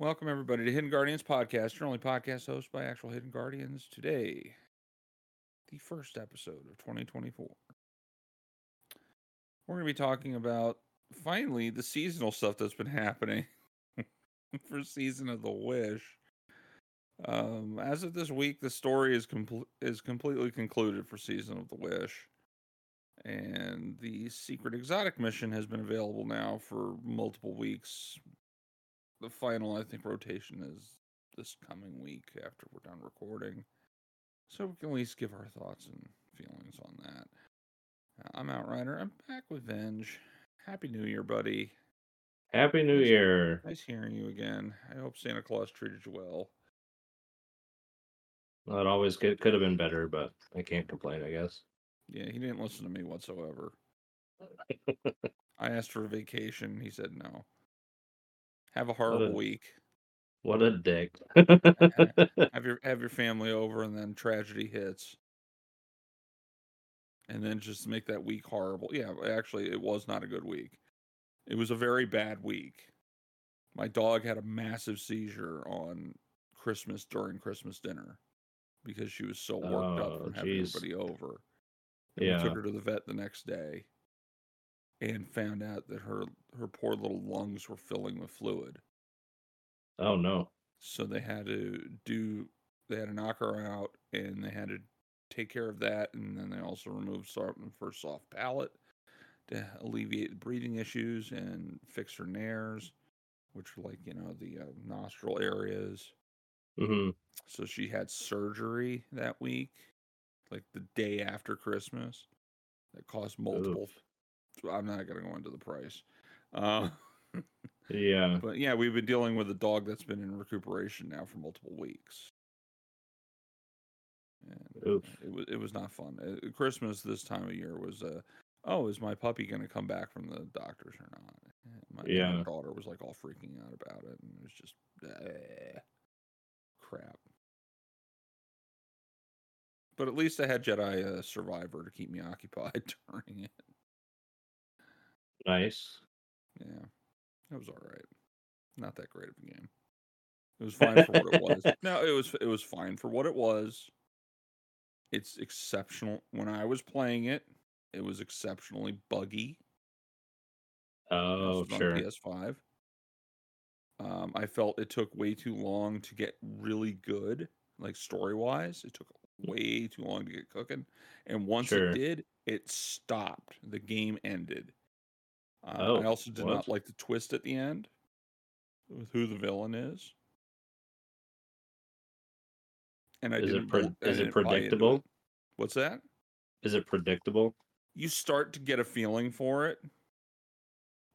Welcome, everybody, to Hidden Guardians Podcast, your only podcast hosted by actual Hidden Guardians. Today, the first episode of 2024. We're going to be talking about finally the seasonal stuff that's been happening for Season of the Wish. Um, as of this week, the story is complete is completely concluded for Season of the Wish, and the secret exotic mission has been available now for multiple weeks. The final, I think, rotation is this coming week after we're done recording, so we can at least give our thoughts and feelings on that. Uh, I'm Outrider. I'm back with Venge. Happy New Year, buddy. Happy New Nice- Year. Nice hearing you again. I hope Santa Claus treated you well. Well, it always could, could have been better, but I can't complain, I guess. Yeah, he didn't listen to me whatsoever. I asked for a vacation. He said no. Have a horrible a- week. What a dick. Have your have your family over, and then tragedy hits. And then just make that week horrible. Yeah, actually, it was not a good week. It was a very bad week. My dog had a massive seizure on Christmas during Christmas dinner because she was so worked up Oh, from having everybody over. And Yeah. We took her to the vet the next day and found out that her her poor little lungs were filling with fluid. oh no. So they had to do they had to knock her out and they had to take care of that and then they also removed something for soft palate to alleviate the breathing issues and fix her nares, which are like, you know, the uh, nostril areas. hmm So she had surgery that week, like the day after Christmas, that cost multiple. I'm not going to go into the price. Uh, Yeah. but yeah, we've been dealing with a dog that's been in recuperation now for multiple weeks. And uh, it was it was not fun. Uh, Christmas this time of year was uh oh, is my puppy going to come back from the doctors or not? And My, Yeah. daughter was like all freaking out about it, and it was just eh, crap. But at least I had Jedi uh, Survivor to keep me occupied during it. Nice. Yeah, it was all right. Not that great of a game. It was fine for what it was. No, it was it was fine for what it was. It's exceptional. When I was playing it, it was exceptionally buggy. Oh, sure. PS5. Um, I felt it took way too long to get really good, like story wise. It took way too long to get cooking, and once Sure. it did, it stopped. The game ended. Uh, I Oh, also did what? not like the twist at the end with who the villain is. And I Is didn't. pre- I is it didn't buy into predictable? What's that? Is it predictable? you start to get a feeling for it.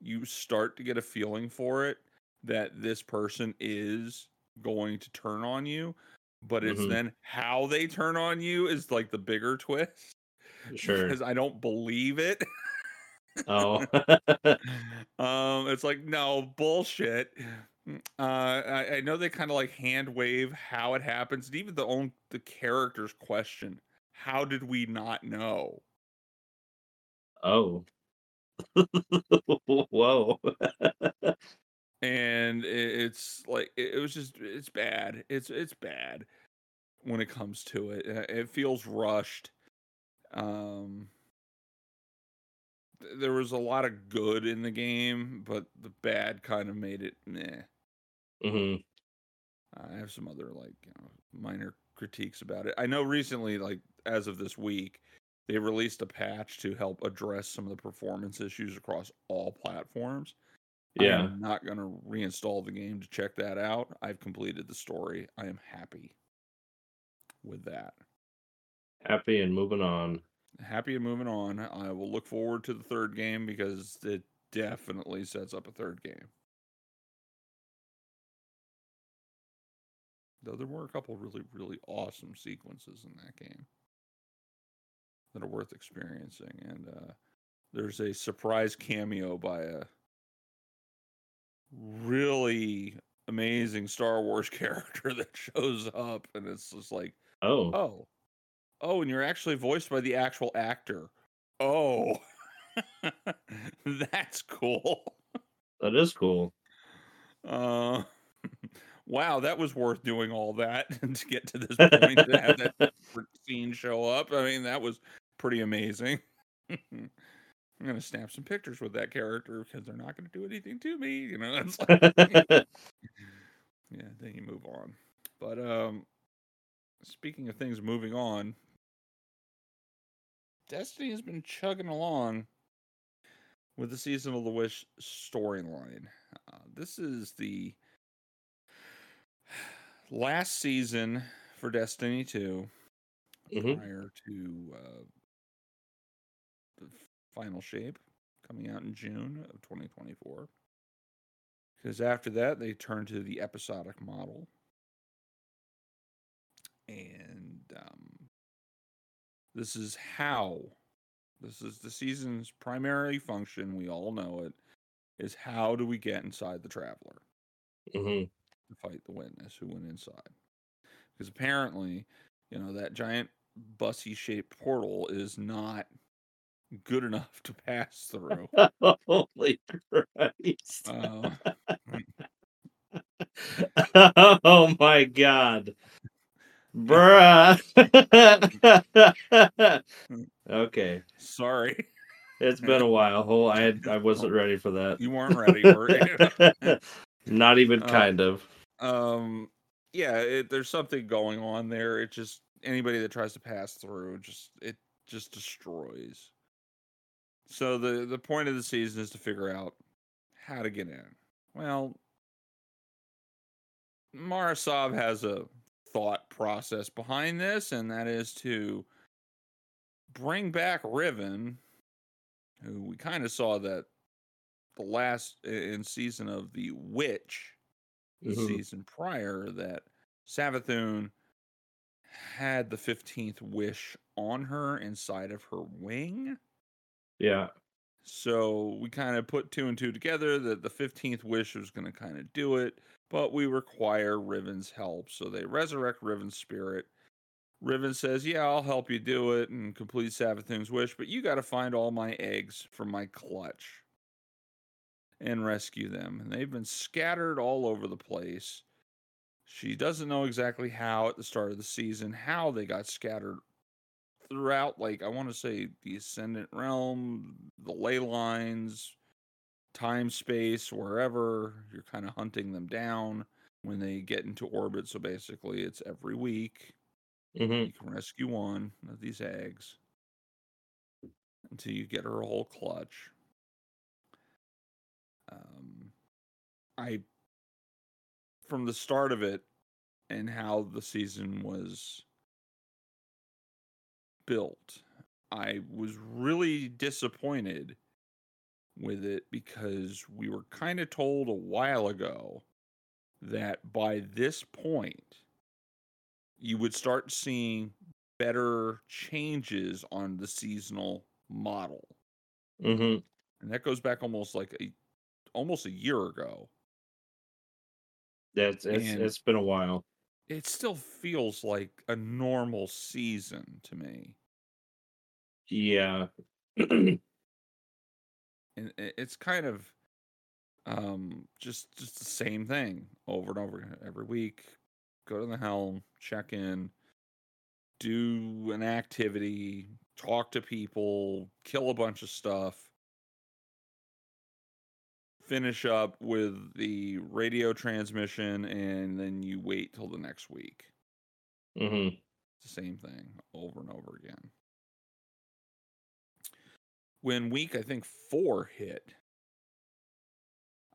You start to get a feeling for it that this person is going to turn on you, but it's Mhm. then how they turn on you is like the bigger twist. Sure. Because I don't believe it. Oh. um, it's like no bullshit. Mm, Uh, I, I know they kind of like hand wave how it happens, and even the own the characters question, "How did we not know?" oh. Whoa. and it, it's like it, it was just it's bad it's it's bad when it comes to it Uh, it feels rushed um th- there was a lot of good in the game but the bad kind of made it meh hmm i have some other like you know minor critiques about it i know recently like as of this week they released a patch to help address some of the performance issues across all platforms Yeah. I Yeah. am not going to reinstall the game to check that out. I've completed the story. I am happy with that. Happy and moving on. Happy and moving on. I will look forward to the third game because it definitely sets up a third game. Though there were a couple really, really awesome sequences in that game that are worth experiencing. And uh, there's a surprise cameo by a really amazing Star Wars character that shows up, and it's just like, Oh. oh, oh, and you're actually voiced by the actual actor. Oh, that's cool. That is cool. Uh, wow, that was worth doing all that to get to this point to have that scene show up. I mean, that was pretty amazing. I'm gonna snap some pictures with that character because they're not gonna do anything to me. You know, that's like, yeah. Then you move on. But um, speaking of things moving on, Destiny has been chugging along with the Season of the Wish storyline. Uh, this is the last season for Destiny 2 Mhm. prior to uh, the final shape coming out in June of 2024. Because after that, they turn to the episodic model. And um, this is how, this is the season's primary function. We all know it. Is how do we get inside the Traveler? Mhm. to fight the witness who went inside. Because apparently, you know, that giant bussy shaped portal is not good enough to pass through. Holy Christ. Uh, oh my god. Bruh. okay. sorry, It's been a while. Oh, I had, I wasn't ready for that. you weren't ready for it. Not even Uh, kind of. um, yeah, it, there's something going on there. It just anybody that tries to pass through, just it just destroys. So the the point of the season is to figure out how to get in. Well, Mara Sov has a thought process behind this, and that is to bring back Riven, who we kind of saw that the last in season of the Witch the Mhm. season prior that Savathun had the 15th wish on her inside of her wing. Yeah. So we kind of put two and two together that the 15th wish was going to kind of do it, but we require Riven's help. So they resurrect Riven's spirit. Riven says, Yeah, I'll help you do it and complete Savathun's wish, but you got to find all my eggs from my clutch and rescue them. And they've been scattered all over the place. She doesn't know exactly how at the start of the season, how they got scattered throughout, like, I want to say the Ascendant Realm, the ley lines, time, space, wherever. You're kind of hunting them down when they get into orbit. So basically, it's every week. hmm You can rescue one of these eggs until you get her whole clutch. Um, I, from the start of it and how the season was built, I was really disappointed with it because we were kind of told a while ago that by this point, you would start seeing better changes on the seasonal model. hmm And that goes back almost like a almost a year ago. That's it's, it's been a while. It still feels like a normal season to me. Yeah. And it's kind of um just just the same thing over and over again every week. Go to the helm, check in, do an activity, talk to people, kill a bunch of stuff. Finish up with the radio transmission and then you wait till the next week. Mm-hmm. It's the same thing over and over again. When week I think four hit,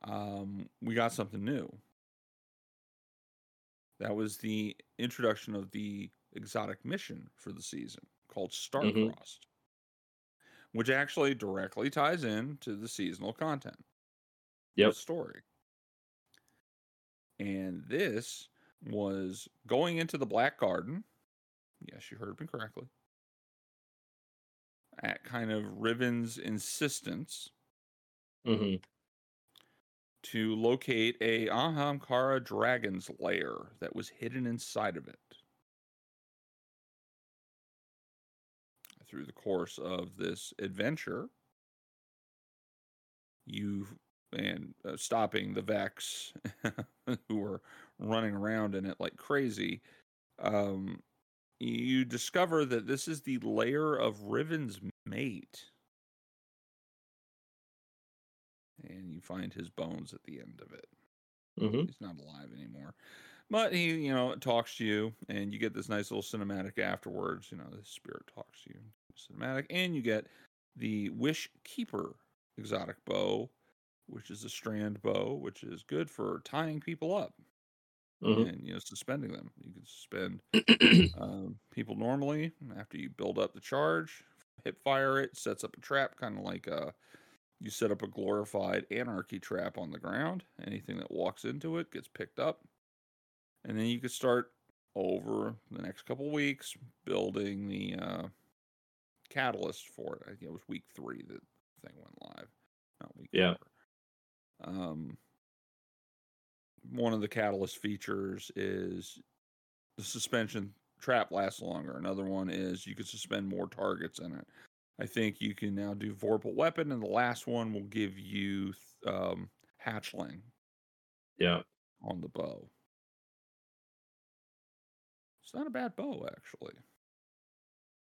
um, we got something new. That was the introduction of the exotic mission for the season called Starcrossed, which actually directly ties in to the seasonal content. the Yep. story. And this was going into the Black Garden. Yes, you heard me correctly. At kind of Riven's insistence hmm to locate a Ahamkara dragon's lair that was hidden inside of it. Through the course of this adventure, you and uh, stopping the Vex, who were running around in it like crazy, um, you discover that this is the lair of Riven's mate. And you find his bones at the end of it. hmm He's not alive anymore. But he, you know, talks to you, and you get this nice little cinematic afterwards. You know, the spirit talks to you, cinematic, and you get the Wish Keeper exotic bow, which is a strand bow, which is good for tying people up hmm and you know suspending them. You can suspend um, people normally after you build up the charge, hip fire it, sets up a trap, kind of like a you set up a glorified anarchy trap on the ground. Anything that walks into it gets picked up, and then you could start over the next couple weeks building the uh, catalyst for it. I think it was week three that thing went live, not week Yeah. four. Um, one of the catalyst features is the suspension trap lasts longer. Another one is you can suspend more targets in it. I think you can now do vorpal weapon, and the last one will give you um, hatchling yeah. on the bow. It's not a bad bow, actually.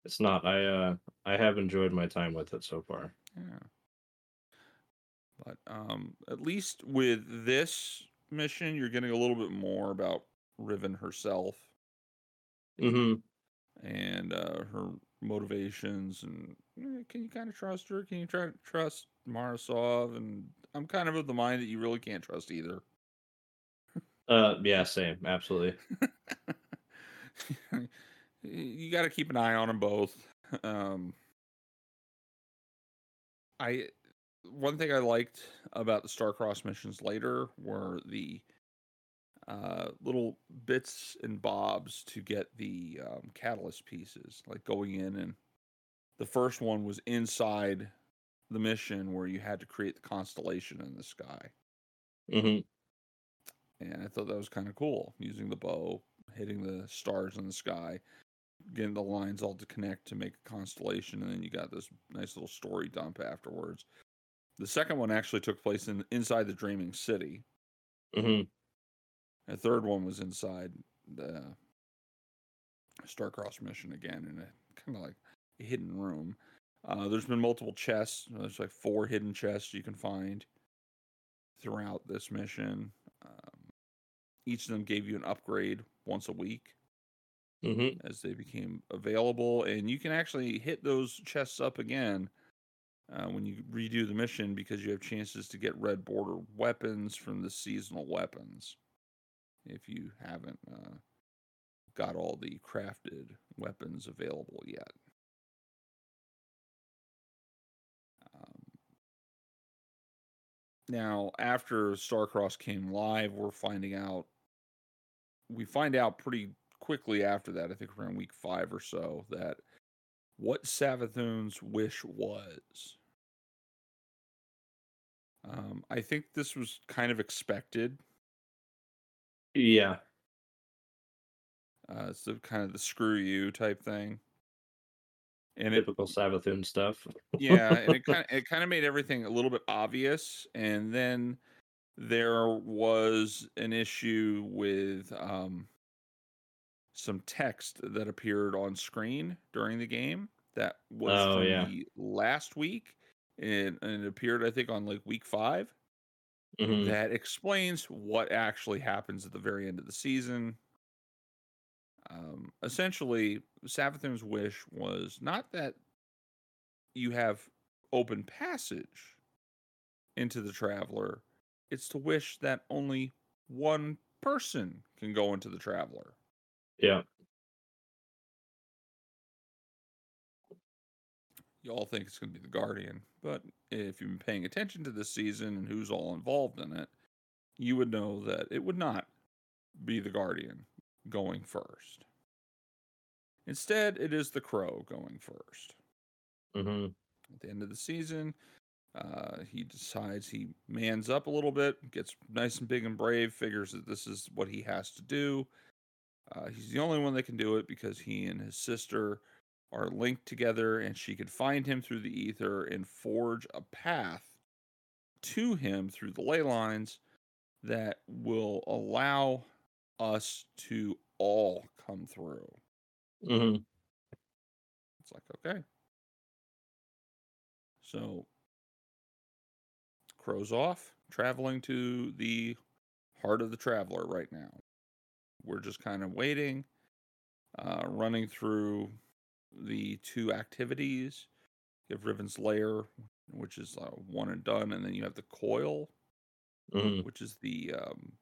It's not. I uh I have enjoyed my time with it so far. Yeah. But um, at least with this mission, you're getting a little bit more about Riven herself hmm and uh, her motivations, and eh, can you kind of trust her? Can you try to trust Mara Sov? And I'm kind of of the mind that you really can't trust either. Uh yeah, same. Absolutely. you got to keep an eye on them both. Um, I one thing I liked about the Starcross missions later were the uh, little bits and bobs to get the um, catalyst pieces, like going in and the first one was inside the mission where you had to create the constellation in the sky. Mm-hmm. And I thought that was kind of cool using the bow, hitting the stars in the sky, getting the lines all to connect to make a constellation, and then you got this nice little story dump afterwards. The second one actually took place in inside the Dreaming City. hmm The third one was inside the Starcross mission again in a kind of like a hidden room. Uh, there's been multiple chests. There's like four hidden chests you can find throughout this mission. Um, each of them gave you an upgrade once a week hmm as they became available, and you can actually hit those chests up again uh, when you redo the mission because you have chances to get red border weapons from the seasonal weapons if you haven't uh, got all the crafted weapons available yet. Um, now, after Starcross came live, we're finding out. We find out pretty quickly after that, I think around week five or so, that what Savathun's wish was. Um, I think this was kind of expected. Yeah. Uh, it's the kind of the screw you type thing. And it, Typical Savathun stuff. yeah, and it kind of it kind of made everything a little bit obvious. And then there was an issue with um, some text that appeared on screen during the game that was Oh, from yeah. the last week, and, and it appeared I think on like week five. hmm that explains what actually happens at the very end of the season. Um, essentially, Savathun's wish was not that you have open passage into the Traveler, it's to wish that only one person can go into the Traveler. Yeah. You all think it's going to be the Guardian, but if you've been paying attention to this season and who's all involved in it, you would know that it would not be the Guardian going first. Instead, it is the Crow going first. hmm At the end of the season, uh, he decides he mans up a little bit, gets nice and big and brave, figures that this is what he has to do. Uh, he's the only one that can do it because he and his sister are linked together, and she could find him through the ether and forge a path to him through the ley lines that will allow us to all come through. Mm-hmm. It's like, okay. So, Crow's off, traveling to the heart of the traveler right now. We're just kind of waiting, uh, running through the two activities. You have Riven's Lair, which is uh, one and done, and then you have the Coil, hmm which is the um,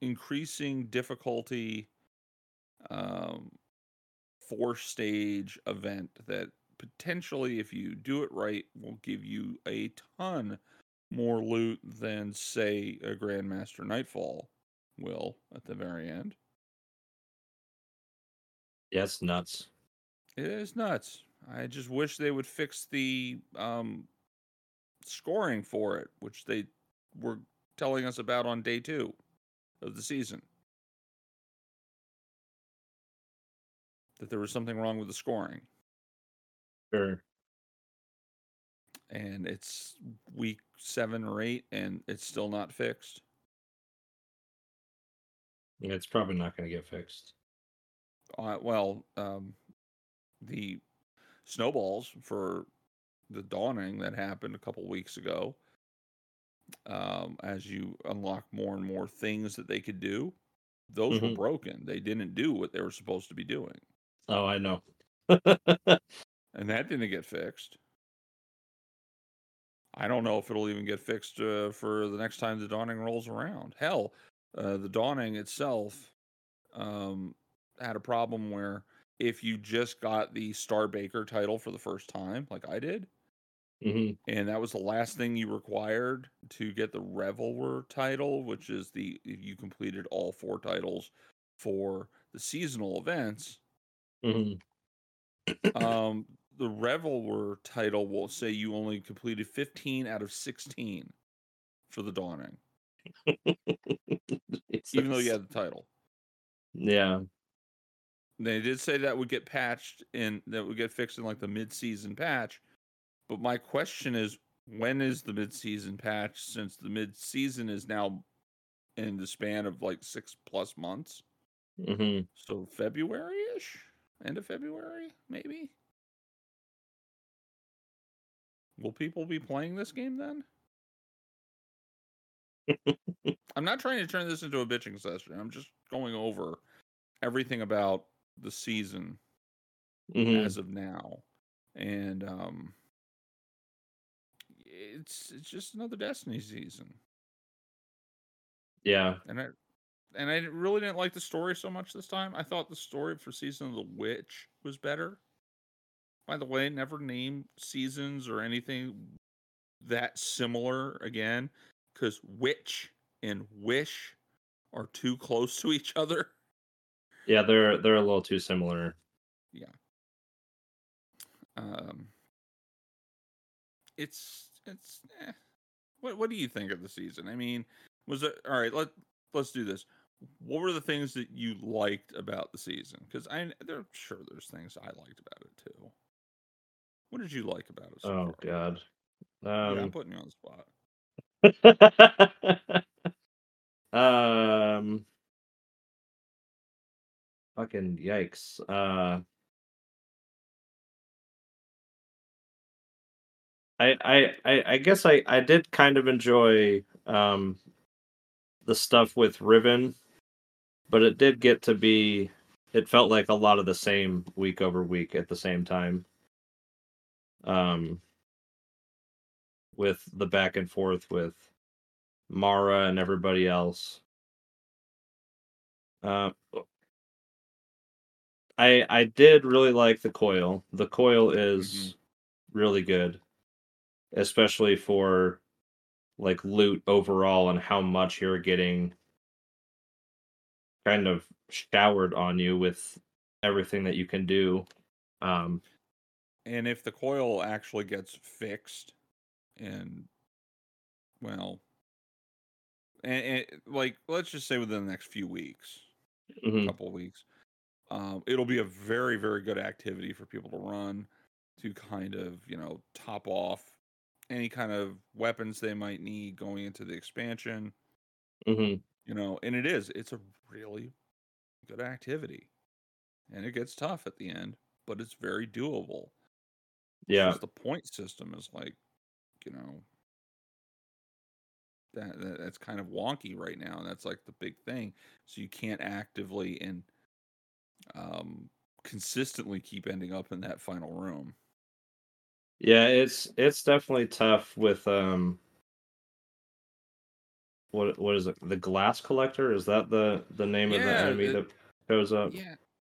increasing difficulty um, four stage event that potentially, if you do it right, will give you a ton more loot than, say, a Grandmaster Nightfall will at the very end. Yeah, it's nuts. It is nuts. I just wish they would fix the um, scoring for it, which they were telling us about on day two of the season. That there was something wrong with the scoring. Sure. And it's week seven or eight, and it's still not fixed. Yeah, It's probably not going to get fixed. Uh, well, um, the snowballs for the dawning that happened a couple weeks ago, um, as you unlock more and more things that they could do, those were Mhm. broken. They didn't do what they were supposed to be doing, Oh, I know. and that didn't get fixed. I don't know if it'll even get fixed uh, for the next time the dawning rolls around. Hell, uh, the dawning itself um, had a problem where if you just got the Star Baker title for the first time, like I did, hmm and that was the last thing you required to get the Reveler title, which is the if you completed all four titles for the seasonal events. hmm Um, the Reveler title will say you only completed 15 out of 16 for the Dawning, even though you had the title. Yeah. They did say that would get patched in that would get fixed in like the mid-season patch. But my question is when is the mid-season patch since the mid-season is now in the span of like 6 plus months? hmm So February-ish? End of February, maybe? Will people be playing this game then? I'm not trying to turn this into a bitching session. I'm just going over everything about the season hmm as of now. And um it's it's just another Destiny season. Yeah. And I and I really didn't like the story so much this time. I thought the story for Season of the Witch was better. By the way, never name seasons or anything that similar again cuz witch and wish are too close to each other. Yeah, they're they're a little too similar. Yeah. Um, it's it's. Eh. What what do you think of the season? I mean, was it all right? Let let's do this. What were the things that you liked about the season? Because I there sure there's things I liked about it too. What did you like about it? So Oh far? God. yeah, I'm Um, putting you on the spot. um fucking yikes. Uh I I I I guess I I did kind of enjoy um the stuff with Riven, but it did get to be it felt like a lot of the same week over week at the same time. Um with the back and forth with Mara and everybody else. Uh, I I did really like the coil. The coil is really good, especially for like loot overall and how much you're getting kind of showered on you with everything that you can do. Um, And if the coil actually gets fixed, and well, and, and like let's just say within the next few weeks, mhm, couple of weeks. Um, it'll be a very, very good activity for people to run to kind of, you know, top off any kind of weapons they might need going into the expansion. hmm You know, and it is. It's a really good activity, and it gets tough at the end, but it's very doable. Yeah. the point system is like, you know, that, that that's kind of wonky right now, and that's like the big thing. So you can't actively and um consistently keep ending up in that final room. Yeah, it's it's definitely tough with um what what is it? The glass collector? Is that the the name of the enemy it- that shows up? Yeah,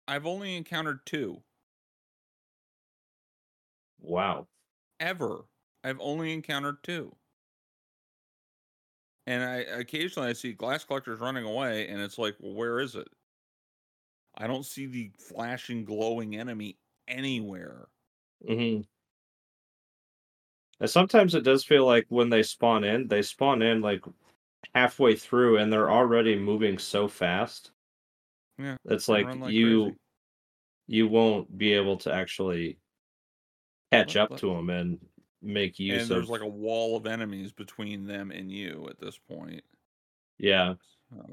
I've only encountered two Wow. ever. I've only encountered two. And I occasionally I see glass collectors running away, and it's like, well, where is it? I don't see the flashing, glowing enemy anywhere. hmm And sometimes it does feel like when they spawn in, they spawn in like halfway through and they're already moving so fast. Yeah, It's like, like you crazy. you won't be able to actually catch up to them and make use and of there's like a wall of enemies between them and you at this point. yeah.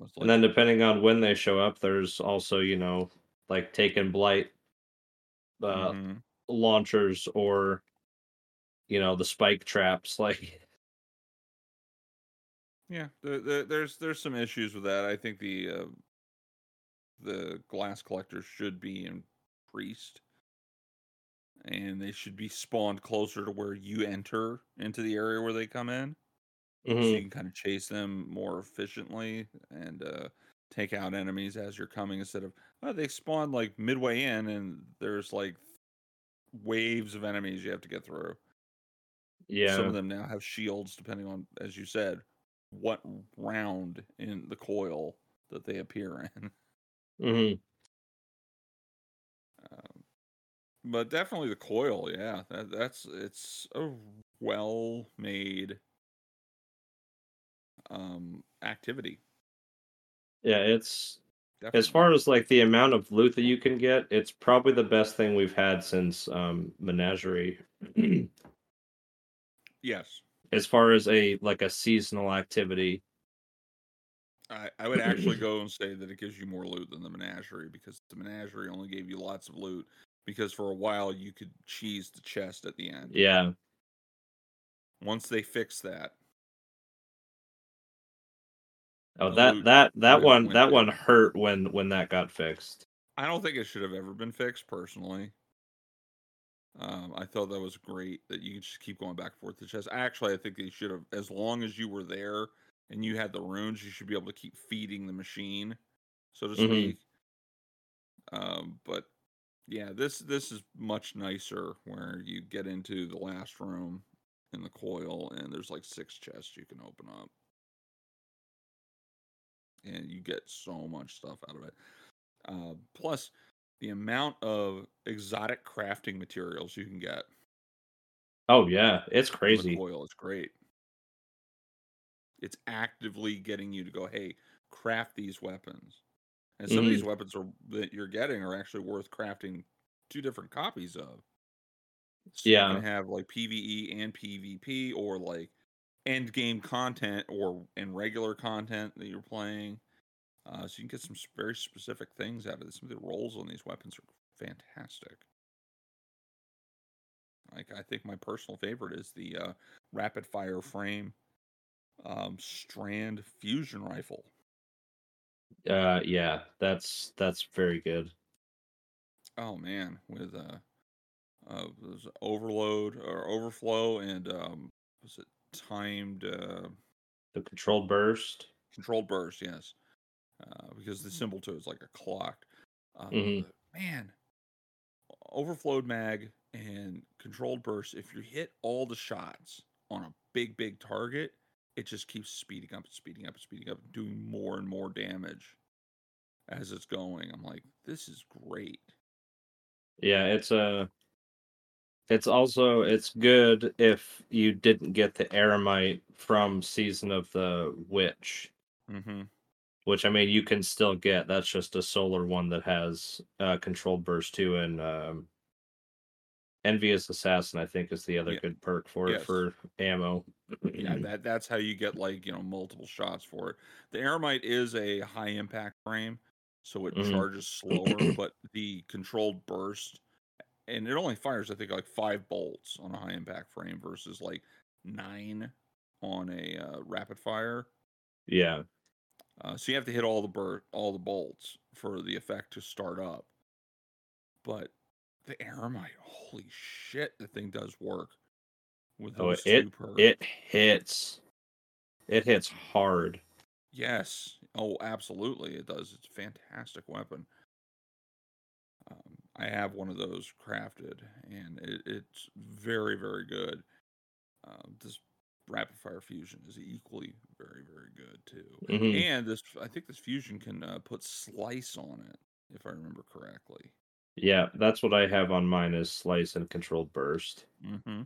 It's And then depending on when they show up, there's also, you know, like taken blight uh mhm. launchers or you know, the spike traps like yeah, the, the, there's there's some issues with that. I think the uh, the glass collectors should be increased, and they should be spawned closer to where you enter into the area where they come in. So Mhm. you can kind of chase them more efficiently and uh, take out enemies as you're coming instead of oh, they spawn like midway in and there's like waves of enemies you have to get through. Yeah. Some of them now have shields, depending on, as you said, what round in the coil that they appear in. Mm-hmm. Um, but definitely the coil, yeah, that, that's it's a well made um activity. Yeah, it's Definitely. as far as like the amount of loot that you can get, it's probably the best thing we've had since um Menagerie. yes, as far as a like a seasonal activity. I, I would actually go and say that it gives you more loot than the menagerie because the menagerie only gave you lots of loot because for a while you could cheese the chest at the end. Yeah. Once they fix that, Oh, that that that one that one hurt when when that got fixed. I don't think it should have ever been fixed personally. Um, I thought that was great that you could just keep going back and forth to the chest. Actually, I think they should have, as long as you were there and you had the runes, you should be able to keep feeding the machine, so to Mhm. speak. Um, but yeah, this this is much nicer where you get into the last room in the coil and there's like six chests you can open up. And you get so much stuff out of it. Uh, plus, the amount of exotic crafting materials you can get Oh yeah, it's crazy. Oil is great. It's actively getting you to go, hey, craft these weapons. And some of these weapons are that you're getting are actually worth crafting two different copies of. So you Yeah. can have like PvE and PvP or like end game content or in regular content that you're playing. Uh, so you can get some very specific things out of this. Some of the rolls on these weapons are fantastic. Like I think my personal favorite is the uh, rapid fire frame um, strand fusion rifle. Uh yeah, that's that's very good. Oh man, with uh, uh was overload or overflow and um, was it timed uh, The controlled burst. controlled burst? Yes, uh, because the symbol to it is like a clock. Um, Mhm. Man, overflowed mag and controlled burst. If you hit all the shots on a big big target, it just keeps speeding up and speeding up and speeding up, doing more and more damage as it's going. I'm like, this is great. Yeah, it's a it's also it's good if you didn't get the Eremite from Season of the Witch, Mm-hmm. which I mean you can still get. That's just a solar one that has uh controlled burst too and um Envious Assassin, I think, is the other Yeah. good perk for it for ammo. Yeah, that that's how you get like you know multiple shots for it. The Eremite is a high impact frame, so it Mhm. charges slower, but the controlled burst, and it only fires I think like five bolts on a high impact frame versus like nine on a uh, rapid fire. yeah. Uh, so you have to hit all the bur- all the bolts for the effect to start up. But the Eremite, holy shit, the thing does work with Oh, it it hits. It hits hard. Yes. Oh, absolutely, it does. It's a fantastic weapon. I have one of those crafted, and it, it's very, very good. Um, this rapid fire fusion is equally very, very good too. Mhm. And this, I think, this fusion can uh, put slice on it, if I remember correctly. Yeah, that's what I have on mine is slice and controlled burst. Mm-hmm.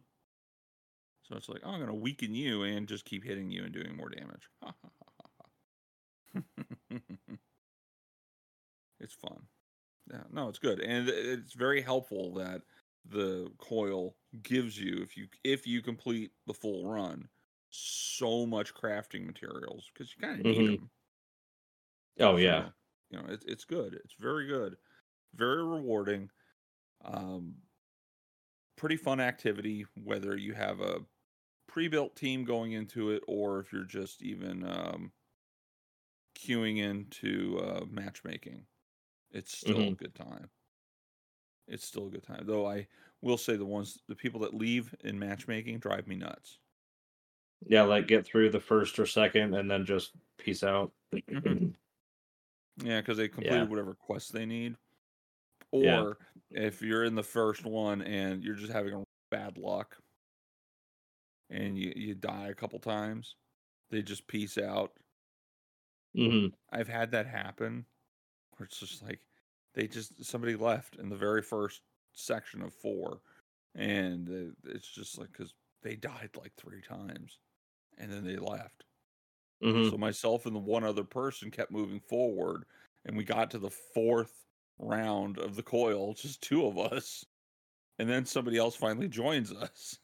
So it's like, oh, I'm going to weaken you and just keep hitting you and doing more damage. it's fun. Yeah, no, it's good, and it's very helpful that the coil gives you if you if you complete the full run so much crafting materials because you kind of need Mhm. them. Oh yeah. you know, it's it's good. It's very good, very rewarding. Um, pretty fun activity whether you have a pre-built team going into it or if you're just even um, queuing into uh, matchmaking. It's still a Mhm. good time. It's still a good time, though. I will say the ones, the people that leave in matchmaking drive me nuts. Yeah, like get through the first or second and then just peace out. Mhm. Yeah, because they completed Yeah. whatever quest they need. Or Yeah. if you're in the first one and you're just having a bad luck and you, you die a couple times, they just peace out. hmm I've had that happen where it's just like they just somebody left in the very first section of four, and it's just like because they died like three times, and then they left. hmm So myself and the one other person kept moving forward, and we got to the fourth round of the coil, just two of us, and then somebody else finally joins us.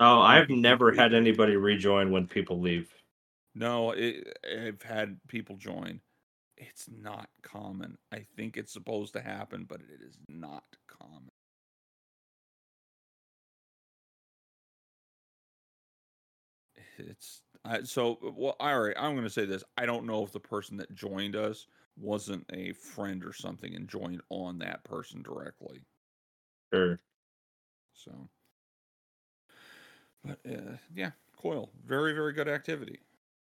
Oh, I've never had anybody rejoin when people leave. No, it, I've had people join. It's not common. I think it's supposed to happen, but it is not common. It's I, so well. All right, I'm going to say this. I don't know if the person that joined us wasn't a friend or something and joined on that person directly. Sure. So, but uh, yeah, coil, very very good activity,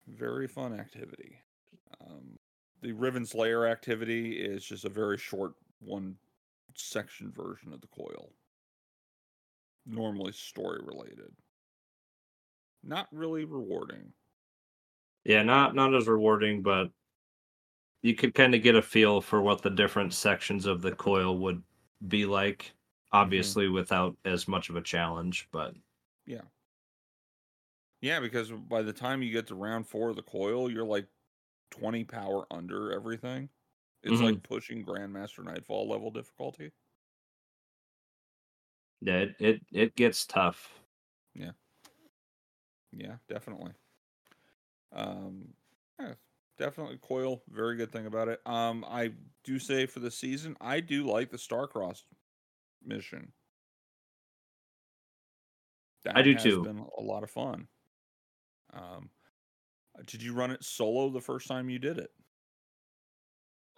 very fun activity. Um, the Riven's Lair activity is just a very short one section version of the coil. Normally story related. Not really rewarding. Yeah, not not as rewarding, but you could kind of get a feel for what the different sections of the coil would be like. Mm-hmm. Obviously, without as much of a challenge, but Yeah. Yeah, because by the time you get to round four of the coil, you're like 20 power under everything. It's like pushing Grandmaster Nightfall level difficulty. yeah, it it, it gets tough. Yeah, Yeah, definitely. Um, yeah, definitely coil. Very good thing about it. Um, I do say for the season, I do like the Starcross mission. That I do too. Been a lot of fun. Um, did you run it solo the first time you did it?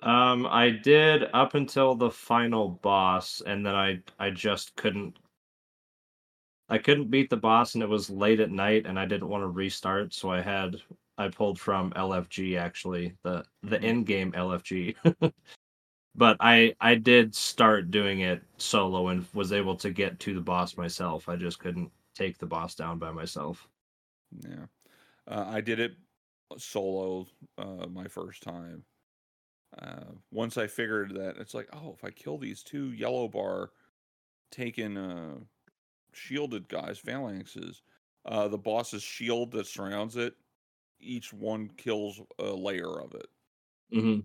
Um, I did up until the final boss, and then I I just couldn't. I couldn't beat the boss, and it was late at night, and I didn't want to restart, so I had I pulled from LFG actually the the Mhm. in-game LFG. but I I did start doing it solo and was able to get to the boss myself. I just couldn't take the boss down by myself. Yeah, uh, I did it solo uh, my first time. Uh, once I figured that it's like, oh, if I kill these two yellow bar taken uh, shielded guys, phalanxes, uh, the boss's shield that surrounds it, each one kills a layer of it. hmm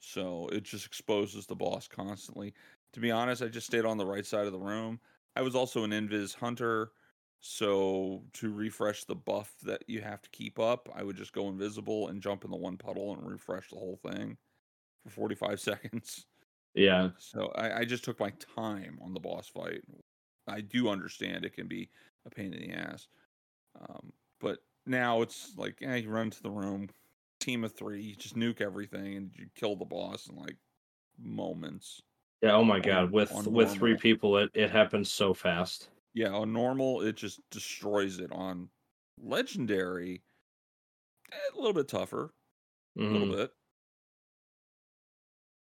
So it just exposes the boss constantly. to be honest, I just stayed on the right side of the room. I was also an Invis hunter, so to refresh the buff that you have to keep up, I would just go invisible and jump in the one puddle and refresh the whole thing for 45 seconds. Yeah. So I, I just took my time on the boss fight. I do understand it can be a pain in the ass. Um, but now it's like, yeah, you run to the room, team of three, you just nuke everything and you kill the boss in like moments. Yeah. Oh my On- god. With on with three people, it it happens so fast. Yeah, on normal, it just destroys it. On legendary, eh, a little bit tougher, a little Mhm. bit,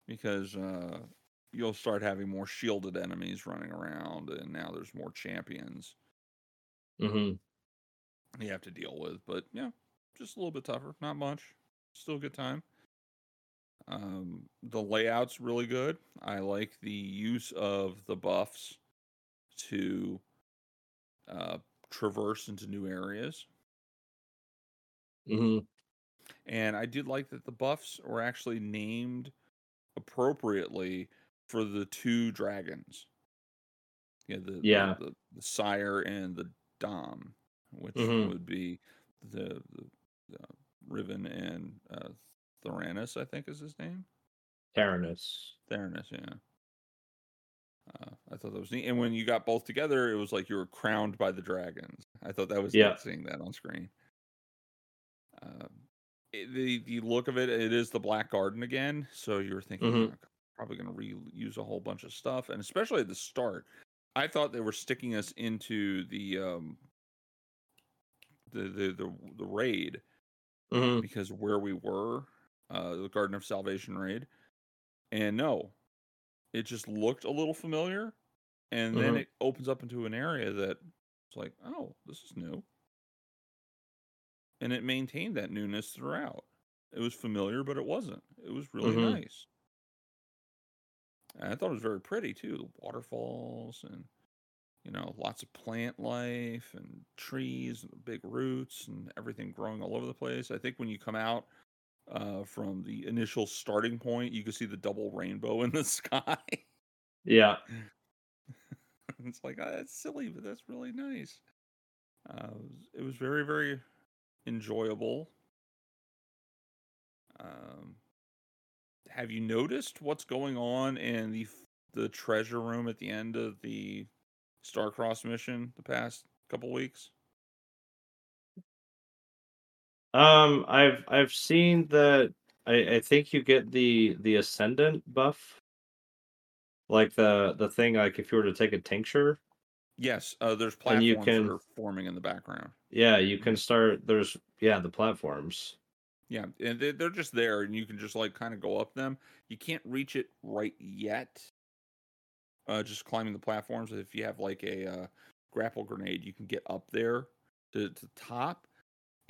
because uh, you'll start having more shielded enemies running around, and now there's more champions Mhm. you have to deal with. But yeah, just a little bit tougher, not much. Still a good time. Um, the layout's really good. I like the use of the buffs to uh, traverse into new areas. Mhm. And I did like that the buffs were actually named appropriately for the two dragons. Yeah, the the- Yeah. the, the, sire and the dom, which Mhm. would be the, the, the Riven and uh, Theranos, I think is his name. Taranis. Theranos, yeah. Uh, I thought that was neat. And when you got both together, it was like you were crowned by the dragons. I thought that was Yeah. neat seeing that on screen. Um, it- the the look of it, it is the Black Garden again. So you were thinking, Mhm. "Oh, probably going to reuse a whole bunch of stuff, and especially at the start, I thought they were sticking us into the um the the the, the raid Mhm. because where we were, uh, the Garden of Salvation raid, and no, it just looked a little familiar, and then Mhm. it opens up into an area that it's like, oh, this is new, and it maintained that newness throughout. It was familiar, but it wasn't. It was really Mhm. nice. And I thought it was very pretty too. The waterfalls and you know lots of plant life and trees and big roots and everything growing all over the place. I think when you come out uh, from the initial starting point, you can see the double rainbow in the sky. Yeah. it's like oh, that's silly, but that's really nice. Uh, it, was, very very enjoyable. Um, have you noticed what's going on in the the treasure room at the end of the Starcross mission the past couple weeks? Um, I've I've seen that. I I think you get the the ascendant buff, like the the thing like if you were to take a tincture, Yes, uh, there's And you platforms can- that are forming in the background. yeah, you can start. There's yeah the platforms. Yeah, and they- they're just there, and you can just like kind of go up them. You can't reach it right yet. Uh, just climbing the platforms. If you have like a uh, grapple grenade, you can get up there to, to the top,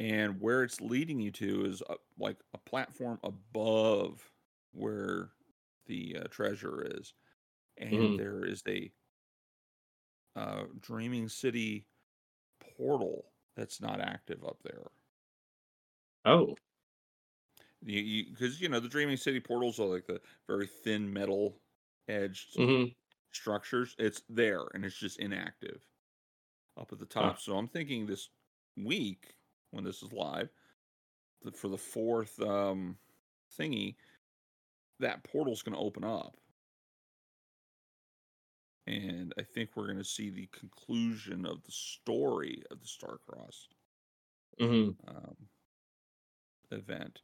and where it's leading you to is uh, like a platform above where the uh, treasure is, and Mhm. there is a uh, Dreaming City portal that's not active up there. Oh, You because you, know the Dreaming City portals are like the very thin metal edged hmm structures. It's there and it's just inactive up at the top. So I'm thinking this week when this is live for the fourth um, thingy, that portal's going to open up. And I think we're going to see the conclusion of the story of the Starcross hmm um, event.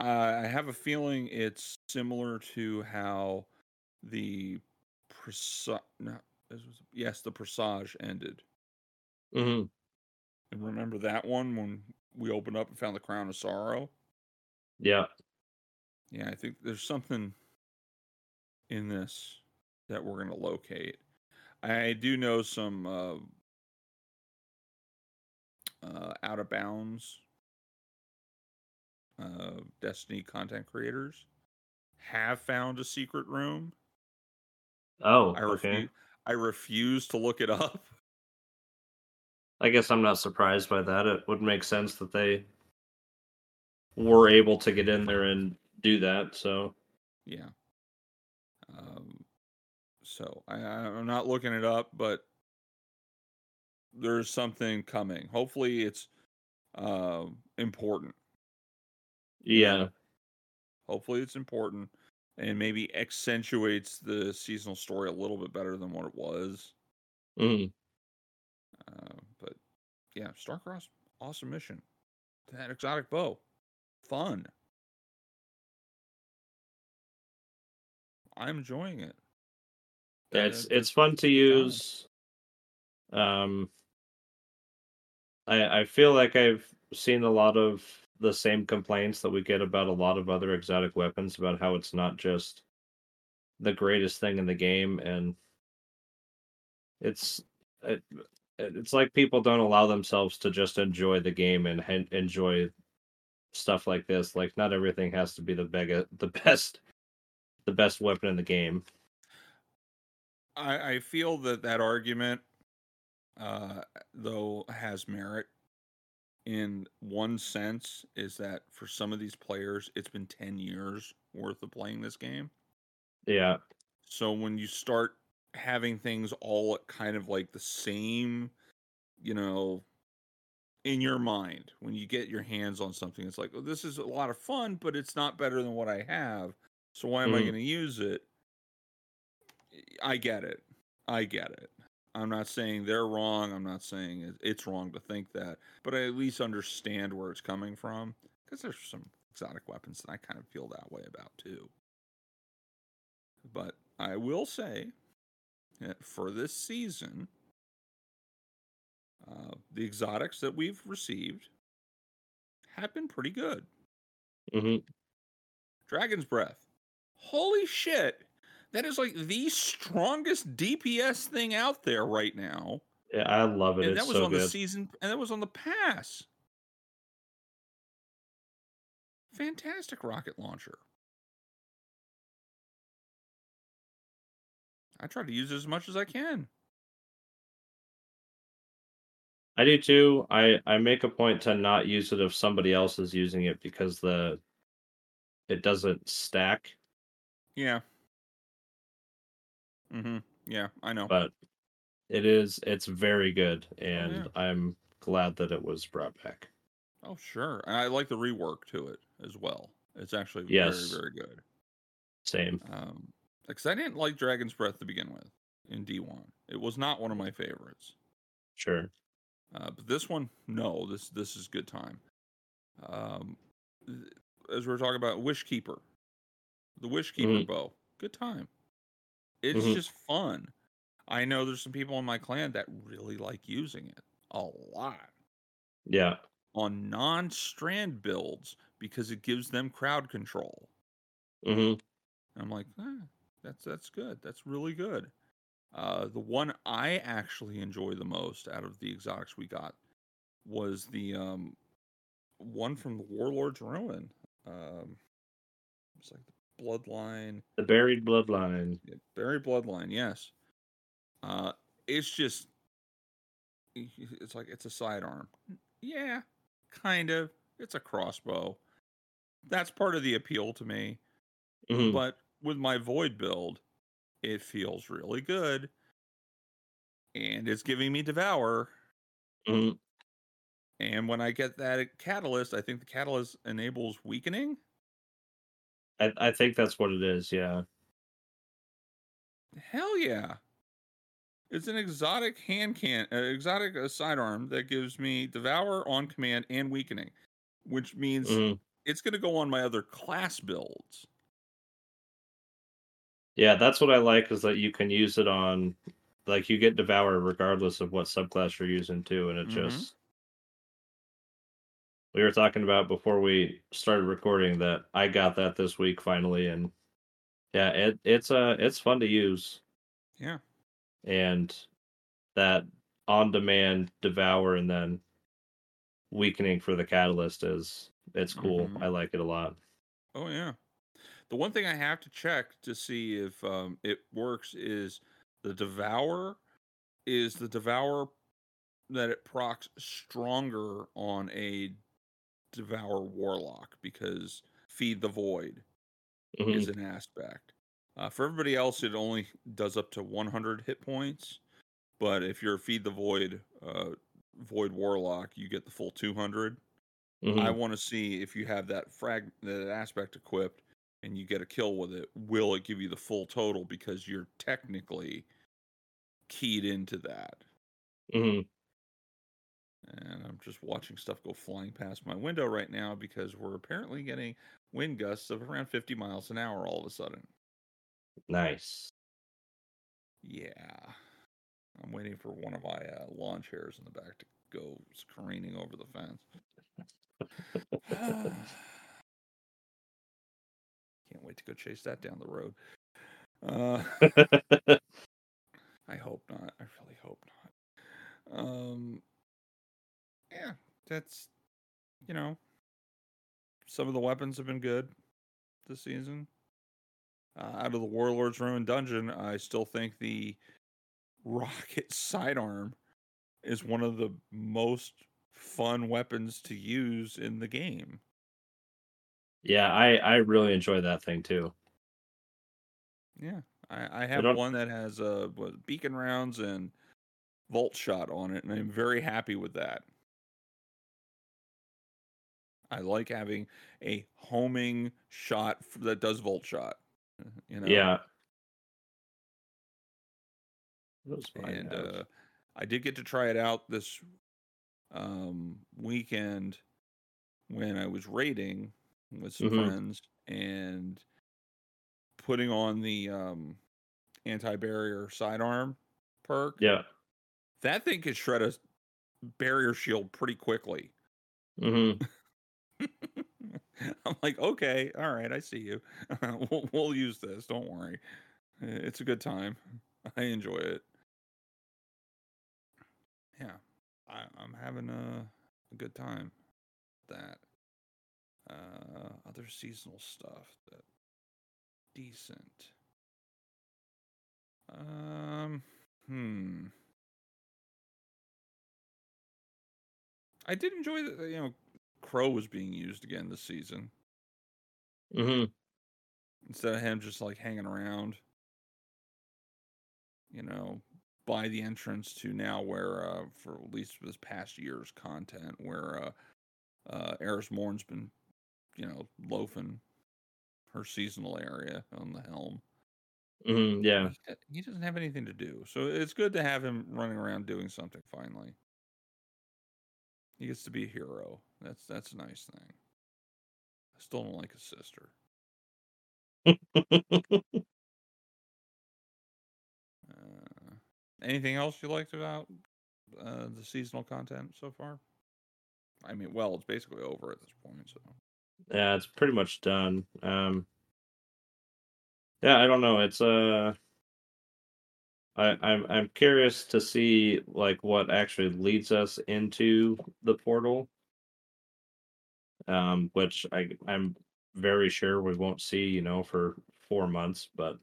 Uh, I have a feeling it's similar to how the Presa- no, this was, yes, the Presage ended. hmm And remember that one when we opened up and found the Crown of Sorrow? yeah, Yeah, I think there's something in this that we're going to locate. I do know some uh, uh, out of bounds uh, Destiny content creators have found a secret room. Oh, I okay. refuse. I refuse to look it up. I guess I'm not surprised by that. It would make sense that they were able to get in there and do that. So Yeah. Um, So I, I'm not looking it up, but there's something coming. Hopefully, it's uh, important. Yeah. Hopefully, it's important and maybe accentuates the seasonal story a little bit better than what it was. Mhm. Uh, but yeah, Starcross, awesome mission. That exotic bow, fun. I'm enjoying it. Yeah, it's it's fun to use. Um, I I feel like I've seen a lot of the same complaints that we get about a lot of other exotic weapons about how it's not just the greatest thing in the game, and it's it, it's like people don't allow themselves to just enjoy the game and hen- enjoy stuff like this. Like not everything has to be the bega- the best the best weapon in the game. I, I feel that that argument, uh, though, has merit. In one sense, is that for some of these players, it's been ten years worth of playing this game. Yeah. So when you start having things all kind of like the same, you know, in your mind, when you get your hands on something, it's like, oh, this is a lot of fun, but it's not better than what I have. So why am I Mhm. going to use it? I get it. I get it. I'm not saying they're wrong. I'm not saying it's wrong to think that, but I at least understand where it's coming from because there's some exotic weapons that I kind of feel that way about too. But I will say for this season, uh, the exotics that we've received have been pretty good. hmm Dragon's Breath. Holy shit. That is like the strongest DPS thing out there right now. Yeah, I love it. and it's that was so on good. the season and that was on the pass. Fantastic rocket launcher. I try to use it as much as I can. I do too. I I make a point to not use it if somebody else is using it because the it doesn't stack. Yeah. Mhm. Yeah, I know. But it is it's very good, and yeah. I'm glad that it was brought back. Oh, sure. And I like the rework to it as well. It's actually Yes. very, very good. Same. Um, because I didn't like Dragon's Breath to begin with in D1. It was not one of my favorites. Sure. Uh, but this one, no, this this is good time. Um, as we are talking about Wish Keeper, the Wish Keeper Mhm. bow, good time. It's Mhm. just fun. I know there's some people in my clan that really like using it a lot Yeah. on non-strand builds because it gives them crowd control. Mm-hmm. And I'm like, eh, that's that's good. That's really good. Uh, the one I actually enjoy the most out of the exotics we got was the um, one from the Warlord's Ruin. Um, it's like the Bloodline, The buried bloodline. yeah, Buried Bloodline. Yes. Uh, it's just, it's like it's a sidearm. Yeah, kind of. It's a crossbow. That's part of the appeal to me. Mhm. But with my void build, it feels really good. And it's giving me devour. Mhm. And when I get that catalyst, I think the catalyst enables weakening. I I think that's what it is. Yeah. Hell yeah. It's an exotic hand can uh, exotic uh, sidearm that gives me devour on command and weakening, which means Mhm. it's going to go on my other class builds. Yeah, that's what I like is that you can use it on like you get devour regardless of what subclass you're using too, and it Mhm. just we were talking about before we started recording that I got that this week finally, and yeah, it it's uh it's fun to use, Yeah. and that on demand devour and then weakening for the catalyst is it's cool. Mhm. I like it a lot. Oh yeah. The one thing I have to check to see if um, it works is the devour. Is the devour that it procs stronger on a devour warlock because feed the void Mhm. is an aspect. Uh, for everybody else, it only does up to 100 hit points. But if you're a Feed the Void, uh, Void Warlock, you get the full 200. Mhm. I want to see if you have that frag that aspect equipped and you get a kill with it. Will it give you the full total because you're technically keyed into that? Mhm. And I'm just watching stuff go flying past my window right now because we're apparently getting wind gusts of around 50 miles an hour all of a sudden. Nice. Yeah. I'm waiting for one of my uh, lawn chairs in the back to go careening over the fence. Can't wait to go chase that down the road. Uh, I hope not. I really hope not. Um, yeah, that's you know, some of the weapons have been good this season. Uh, out of the Warlord's Ruin Dungeon, I still think the rocket sidearm is one of the most fun weapons to use in the game. Yeah, I I really enjoy that thing too. Yeah, I, I have don't- one that has uh, what, beacon rounds and volt shot on it, and I'm very happy with that. I like having a homing shot that does volt shot. You know, Yeah. What else do I and uh, I did get to try it out this um, weekend when I was raiding with some Mhm. friends and putting on the um, anti-barrier sidearm perk. yeah. That thing could shred a barrier shield pretty quickly. Mm-hmm. I'm like, okay, all right, I see you. we'll, we'll use this. Don't worry. It's a good time. I enjoy it. Yeah, I, I'm having a, a good time. with That uh, other seasonal stuff that decent. Um, hmm. I did enjoy that. You know, Crow was being used again this season Mm hmm instead of him just like hanging around. You know, by the entrance to now where, uh, for at least this past year's content, where uh, uh, Eris Morn's been, you know, loafing her seasonal area on the helm. hmm Yeah. He He doesn't have anything to do, so it's good to have him running around doing something. Finally, he gets to be a hero. That's that's a nice thing. I still don't like his sister. Uh, anything else you liked about uh, the seasonal content so far? I mean, well, it's basically over at this point. So yeah, it's pretty much done. Um Yeah, I don't know. It's uh I, I'm I'm curious to see like what actually leads us into the portal. Um, which I I'm very sure we won't see, you know, for four months, but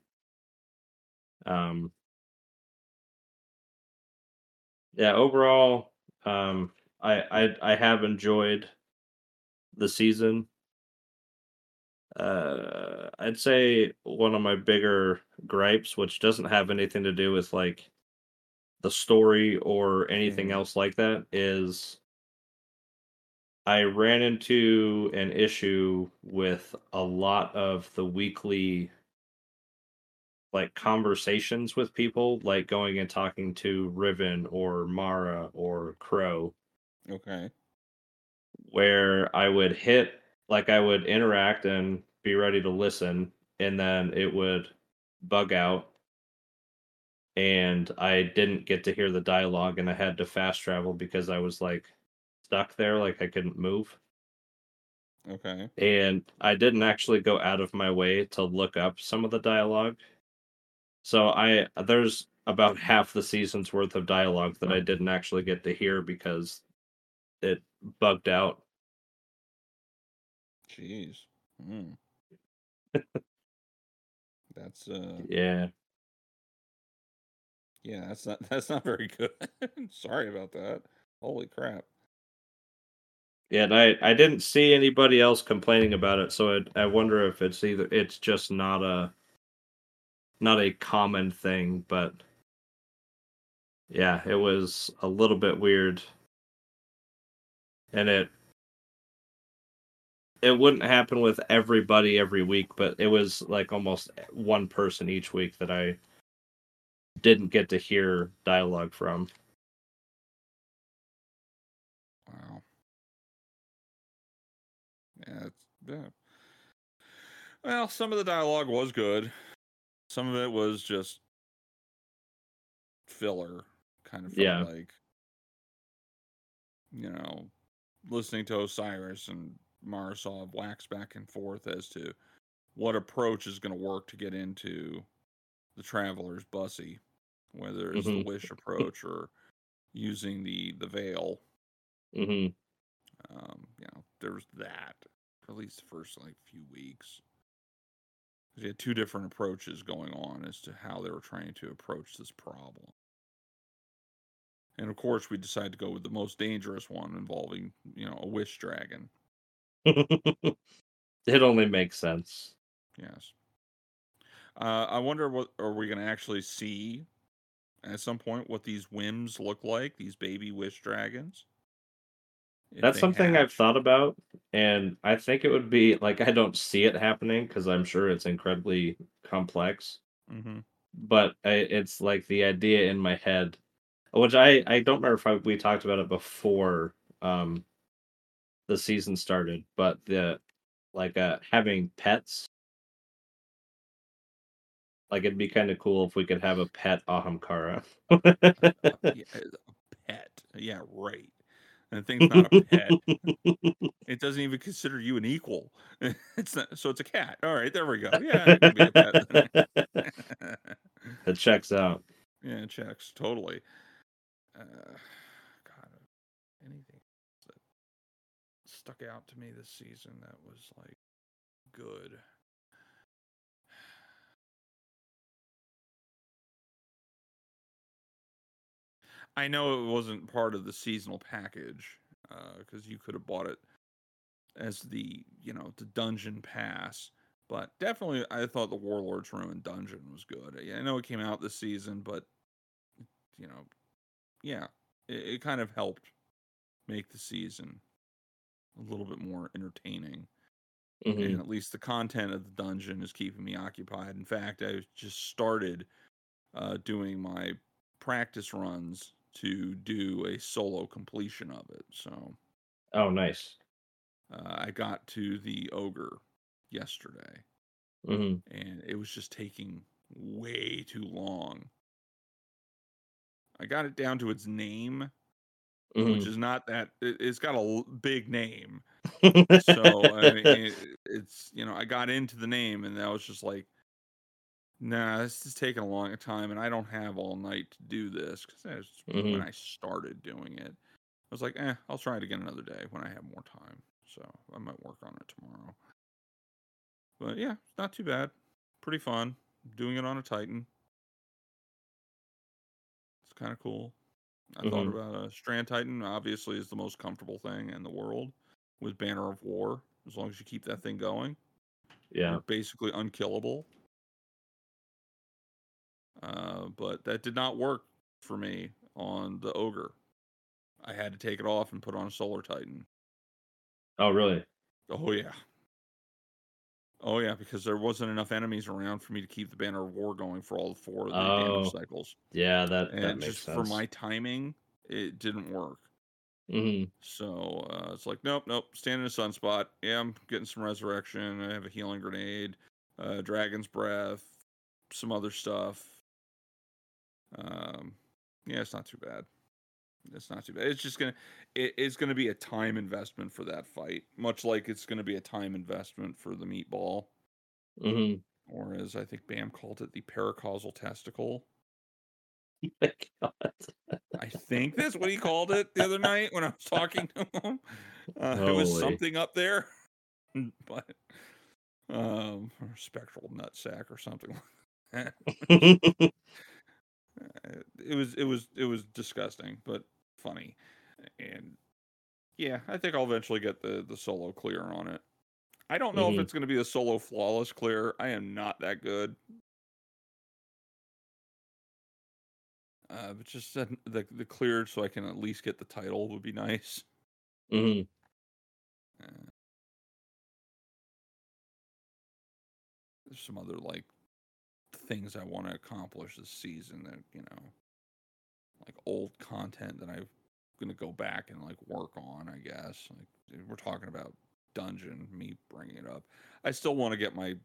um yeah, overall, um I I I have enjoyed the season. Uh I'd say one of my bigger gripes, which doesn't have anything to do with like the story or anything Mhm. else like that, is I ran into an issue with a lot of the weekly like conversations with people, like going and talking to Riven or Mara or Crow, okay, where I would hit like I would interact and be ready to listen, and then it would bug out and I didn't get to hear the dialogue and I had to fast travel because I was like stuck there, like I couldn't move. okay, and I didn't actually go out of my way to look up some of the dialogue. So I there's about half the season's worth of dialogue that I didn't actually get to hear because it bugged out. Jeez, Hmm. that's uh, Yeah. yeah, that's not that's not very good. Sorry about that. Holy crap. Yeah, and I, I didn't see anybody else complaining about it, so I, I wonder if it's either it's just not a not a common thing, but yeah, it was a little bit weird. And it it wouldn't happen with everybody every week, but it was like almost one person each week that I didn't get to hear dialogue from. Wow. Yeah, it's, yeah. Well, some of the dialogue was good. Some of it was just filler, kind of Yeah. like you know, listening to Osiris and Mara Sov wax back and forth as to what approach is going to work to get into the traveler's bussy, whether it's Mhm. the wish approach or using the the veil. Mm-hmm. Um, you know, there was that for at least the first like few weeks. You had two different approaches going on as to how they were trying to approach this problem. And of course, we decided to go with the most dangerous one involving, you know, a wish dragon. it only makes sense. Yes. Uh, I wonder what are we going to actually see at some point what these whims look like, these baby wish dragons? That's something I've thought about, and I think it would be like I don't see it happening because I'm sure it's incredibly complex. Mhm. But I, it's like the idea in my head, which I I don't remember if I, we talked about it before um the season started, but the like uh having pets. Like it'd be kind of cool if we could have a pet Ahamkara. Yeah, a pet. Yeah, right. And thing's not a pet. It doesn't even consider you an equal. It's not, so it's a cat. All right, there we go. Yeah, it can be a pet. It checks out. yeah, it checks totally. Uh, God, anything that stuck out to me this season that was like good. I know it wasn't part of the seasonal package uh, because you could have bought it as the you know the dungeon pass. But definitely, I thought the Warlords Ruin dungeon was good. I know it came out this season, but you know, yeah, it, it kind of helped make the season a little bit more entertaining. Mhm. And at least the content of the dungeon is keeping me occupied. In fact, I just started uh, doing my practice runs to do a solo completion of it. So Oh, nice. uh, I got to the ogre yesterday, hmm and it was just taking way too long. I got it down to its name, which is not that. It, it's got a l- big name, so I mean, it, it's you know I got into the name, and I was just like, nah, this is taking a long time, and I don't have all night to do this because that's when Mhm. I started doing it. I was like, eh, I'll try it again another day when I have more time. So I might work on it tomorrow. But yeah, it's not too bad. Pretty fun. Doing it on a Titan. It's kind of cool. I thought Mhm. about a Strand Titan. Obviously, is the most comfortable thing in the world with Banner of War. As long as you keep that thing going, yeah. you're basically unkillable. Uh, but that did not work for me on the Ogre. I had to take it off and put on a Solar Titan. Oh, really? Oh yeah. Oh yeah, because there wasn't enough enemies around for me to keep the Banner of War going for all four of the damage Oh. cycles. Yeah, that that And makes just sense. for my timing, it didn't work. hmm So uh, it's like, nope, nope, stand in a sunspot. Yeah, I'm getting some resurrection. I have a healing grenade, uh, dragon's breath, some other stuff. Um, yeah, it's not too bad. It's not too bad. It's just gonna, it, it's gonna be a time investment for that fight, much like it's gonna be a time investment for the meatball, hmm or as I think Bam called it, the paracausal testicle. I think that's what he called it the other night when I was talking to him. Uh, it was something up there, but um, or spectral nutsack or something. like that. Uh, it was it was it was disgusting, but funny, and yeah, I think I'll eventually get the the solo clear on it. I don't know Mhm. if it's going to be a solo flawless clear. I am not that good. Uh, but just the the cleared so I can at least get the title would be nice. hmm Uh, there's some other like things I want to accomplish this season that you know, like old content that I'm gonna go back and like work on. I guess like we're talking about dungeon, me bringing it up. I still want to get my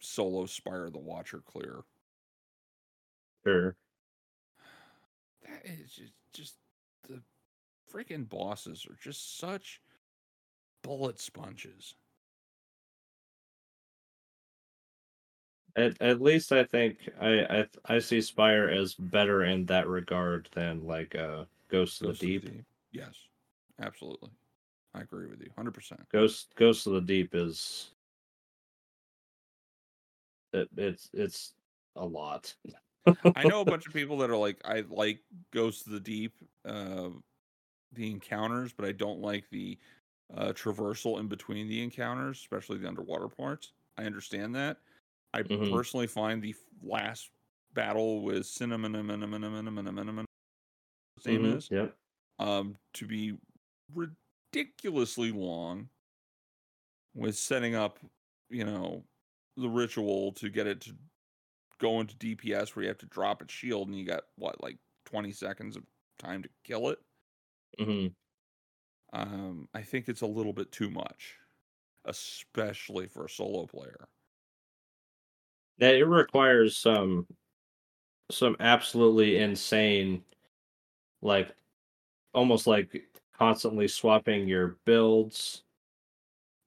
solo Spire the Watcher clear. Sure. That is just just the freaking bosses are just such bullet sponges. At at least I think I I I see Spire as better in that regard than like uh Ghost of Ghost the of Deep. Yes, absolutely. I agree with you, hundred percent. Ghost Ghost of the Deep is it, it's it's a lot. I know a bunch of people that are like, I like Ghost of the Deep, uh, the encounters, but I don't like the uh, traversal in between the encounters, especially the underwater parts. I understand that. I Mhm. personally find the last battle with cinnamon, cinnamon, cinnamon, cinnamon, cinnamon, same Mhm, as Yep. um, to be ridiculously long with setting up, you know, the ritual to get it to go into DPS where you have to drop its shield and you got what, like 20 seconds of time to kill it. hmm Um, I think it's a little bit too much, especially for a solo player. Yeah, it requires some some absolutely insane like almost like constantly swapping your builds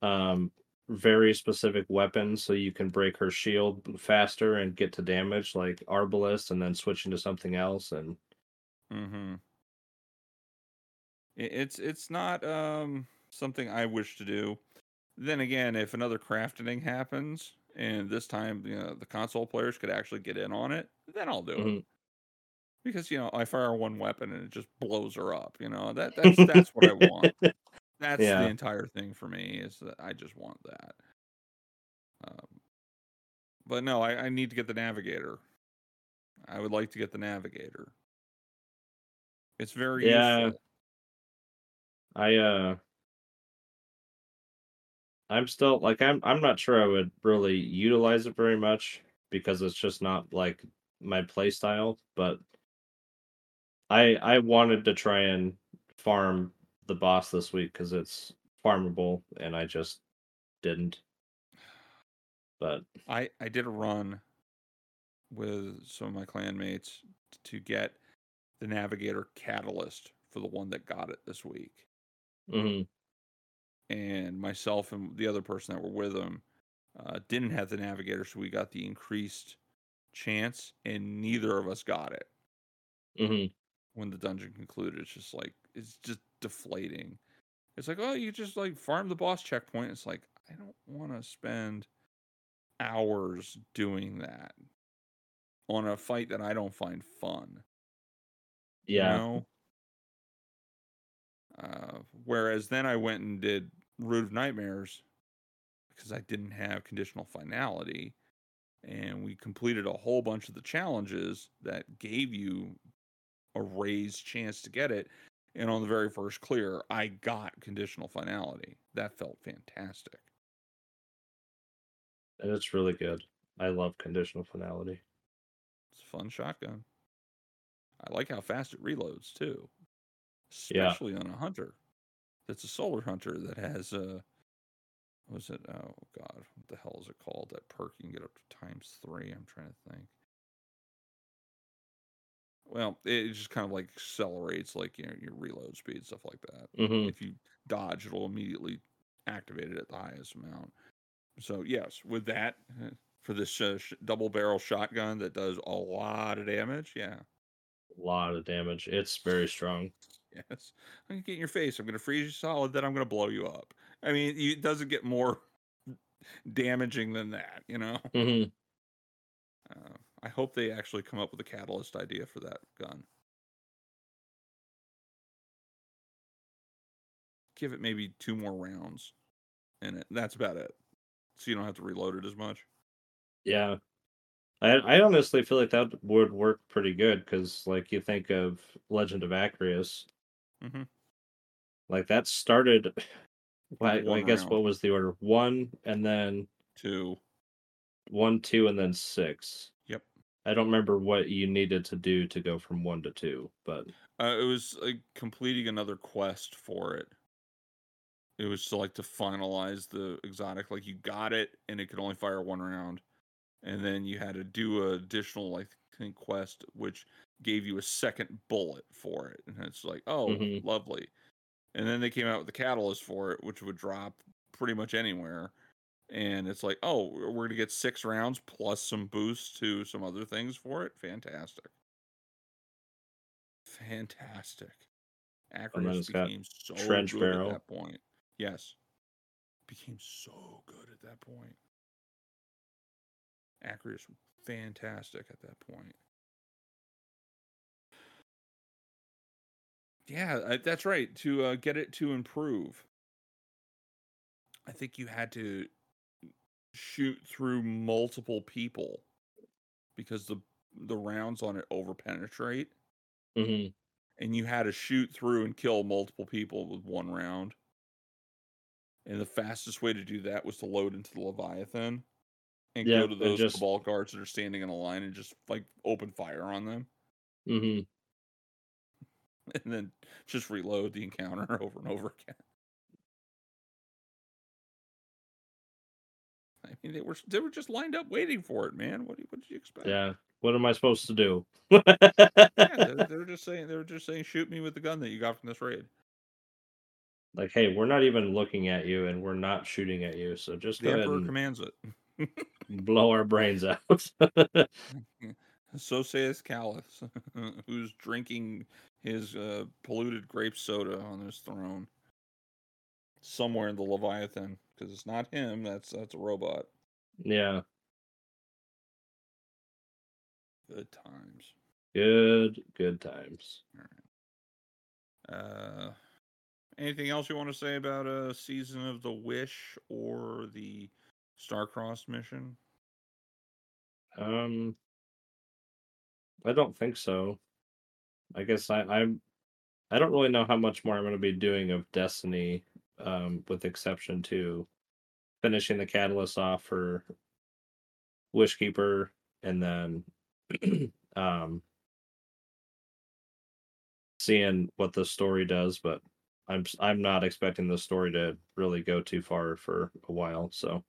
um very specific weapons so you can break her shield faster and get to damage like arbalest and then switch into something else and Mm-hmm. It's it's not um something I wish to do. Then again, if another crafting happens and this time you know the console players could actually get in on it, then I'll do it. Mhm. Because you know I fire one weapon and it just blows her up. You know that that's that's what I want. That's Yeah. the entire thing for me is that I just want that. Um, but no, I, I need to get the navigator. I would like to get the navigator. It's very Yeah. useful. I uh I'm still like I'm I'm not sure I would really utilize it very much because it's just not like my play style, but I I wanted to try and farm the boss this week cuz it's farmable and I just didn't. But I I did a run with some of my clanmates to get the navigator catalyst for the one that got it this week. mhm, and myself and the other person that were with him uh, didn't have the navigator, so we got the increased chance, and neither of us got it mhm. when the dungeon concluded. It's just like it's just deflating. It's like, oh, you just like farm the boss checkpoint. It's like I don't want to spend hours doing that on a fight that I don't find fun. you Yeah. know? Uh, whereas then I went and did Root of Nightmares because I didn't have conditional finality, and we completed a whole bunch of the challenges that gave you a raised chance to get it. And on the very first clear, I got conditional finality. That felt fantastic. And it's really good. I love conditional finality. It's a fun shotgun. I like how fast it reloads too, Yeah. especially on a hunter. That's a solar hunter that has a what was it? Oh God, what the hell is it called? That perk you can get up to times three. I'm trying to think. Well, it just kind of like accelerates like you know your reload speed stuff like that. Mhm. If you dodge, it'll immediately activate it at the highest amount. So yes, with that uh, for this uh, sh- double barrel shotgun that does a lot of damage, yeah. A lot of damage. It's very strong. Yes. I'm gonna get in your face. I'm gonna freeze you solid, then I'm gonna blow you up. I mean, you- it doesn't get more damaging than that, you know? Mhm. Uh, I hope they actually come up with a catalyst idea for that gun. Give it maybe two more rounds it. That's about it. So you don't have to reload it as much. Yeah. I I honestly feel like that would work pretty good because like you think of Legend of Acrius, Mhm. like that started. Well, I, I guess round. what was the order? One and then Two. one, two, and then six. Yep. I don't remember what you needed to do to go from one to two, but Uh, it was like completing another quest for it. It was to like to finalize the exotic. Like you got it, and it could only fire one round, and then you had to do a additional like Quest, which gave you a second bullet for it. And it's like, oh, Mhm. lovely. And then they came out with the catalyst for it, which would drop pretty much anywhere. And it's like, oh, we're gonna get six rounds plus some boosts to some other things for it. Fantastic. Fantastic. then Acrius it's got became so trench good barrel. at that point. Yes. Became so good at that point. Acrius fantastic at that point. Yeah, that's right. To uh, get it to improve, I think you had to shoot through multiple people because the the rounds on it overpenetrate, Mhm. and you had to shoot through and kill multiple people with one round. And the fastest way to do that was to load into the Leviathan and Yeah, go to those just- Cabal guards that are standing in a line and just like open fire on them, Mhm. and then just reload the encounter over and over again. I mean, they were they were just lined up waiting for it, man. What do you- what did you expect? yeah. What am I supposed to do? yeah they, they were just saying they were just saying shoot me with the gun that you got from this raid. like, hey, we're not even looking at you, and we're not shooting at you, so just The go ahead emperor and commands it. Blow our brains out. So says Calus, who's drinking his uh, polluted grape soda on his throne somewhere in the Leviathan, because it's not him. That's that's a robot. yeah. Good times. Good, good times. Uh, anything else you want to say about a season of the Wish or the Starcross mission? Um, I don't think so. I guess I, I'm. I don't really know how much more I'm going to be doing of Destiny, um, with exception to finishing the catalyst off for Wishkeeper, and then, um, seeing what the story does. But I'm I'm not expecting the story to really go too far for a while. So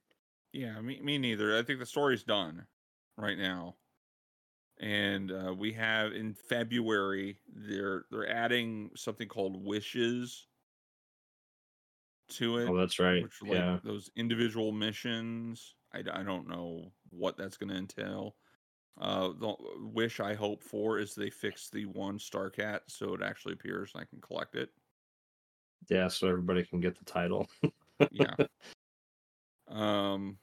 Yeah, me me neither. I think the story's done right now. And uh, we have in February they're they're adding something called wishes to it, oh, that's right. which like Yeah. those individual missions. I, I don't know what that's going to entail. Uh, the wish I hope for is they fix the one Starcat so it actually appears and I can collect it. Yeah, so everybody can get the title. yeah. Um.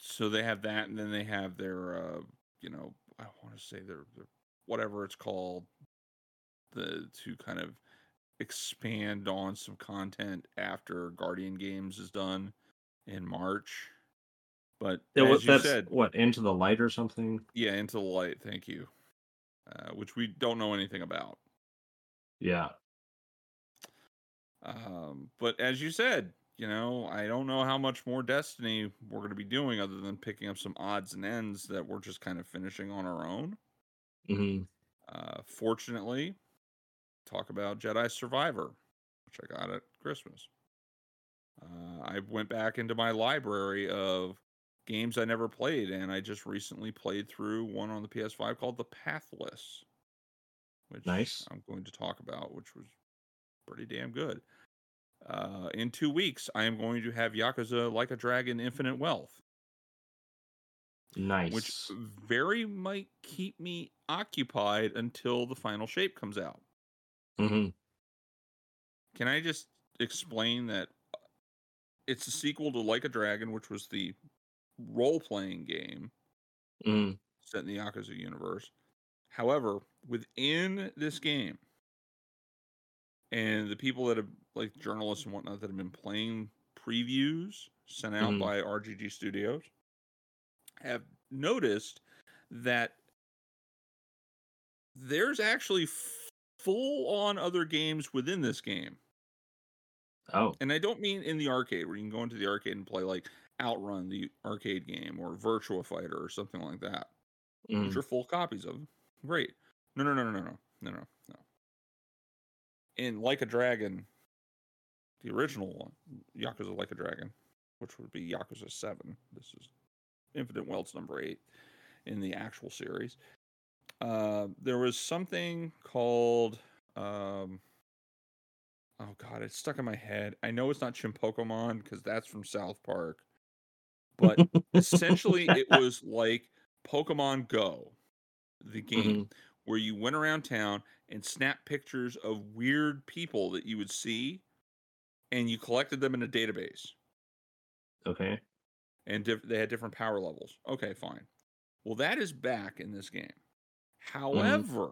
So they have that, and then they have their, uh, you know, I want to say their, their whatever it's called, the to kind of expand on some content after Guardian Games is done in March. But Yeah, what, as you that's said, what into the light or something. yeah, into the light. Thank you. Uh, which we don't know anything about. Yeah, Um, but as you said, you know, I don't know how much more Destiny we're going to be doing other than picking up some odds and ends that we're just kind of finishing on our own. Mm-hmm. Uh, fortunately, talk about Jedi Survivor, which I got at Christmas. Uh, I went back into my library of games I never played, and I just recently played through one on the PS5 called The Pathless, which Nice. I'm going to talk about, which was pretty damn good. Uh, in two weeks, I am going to have Yakuza Like a Dragon Infinite Wealth, nice. which very might keep me occupied until the final shape comes out. Mm-hmm. Can I just explain that uh, it's a sequel to Like a Dragon, which was the role playing game hmm set in the Yakuza universe. However, within this game, and the people that have, like journalists and whatnot, that have been playing previews sent out Mhm. by RGG Studios, have noticed that there's actually full on other games within this game. Oh. And I don't mean in the arcade where you can go into the arcade and play like Outrun, the arcade game, or Virtua Fighter or something like that, Mm. which are full copies of. Great. No, no, no, no, no, no, no, no, no. In Like a Dragon, the original one, Yakuza Like a Dragon, which would be Yakuza 7. This is Infinite Wealth number 8 in the actual series. Uh, there was something called um, oh god it's stuck in my head i know it's not chim pokemon because that's from south park but essentially it was like pokemon go the game where you went around town and snapped pictures of weird people that you would see and you collected them in a database Okay. and diff- they had different power levels. Okay, fine. Well, that is back in this game. Mm-hmm. However,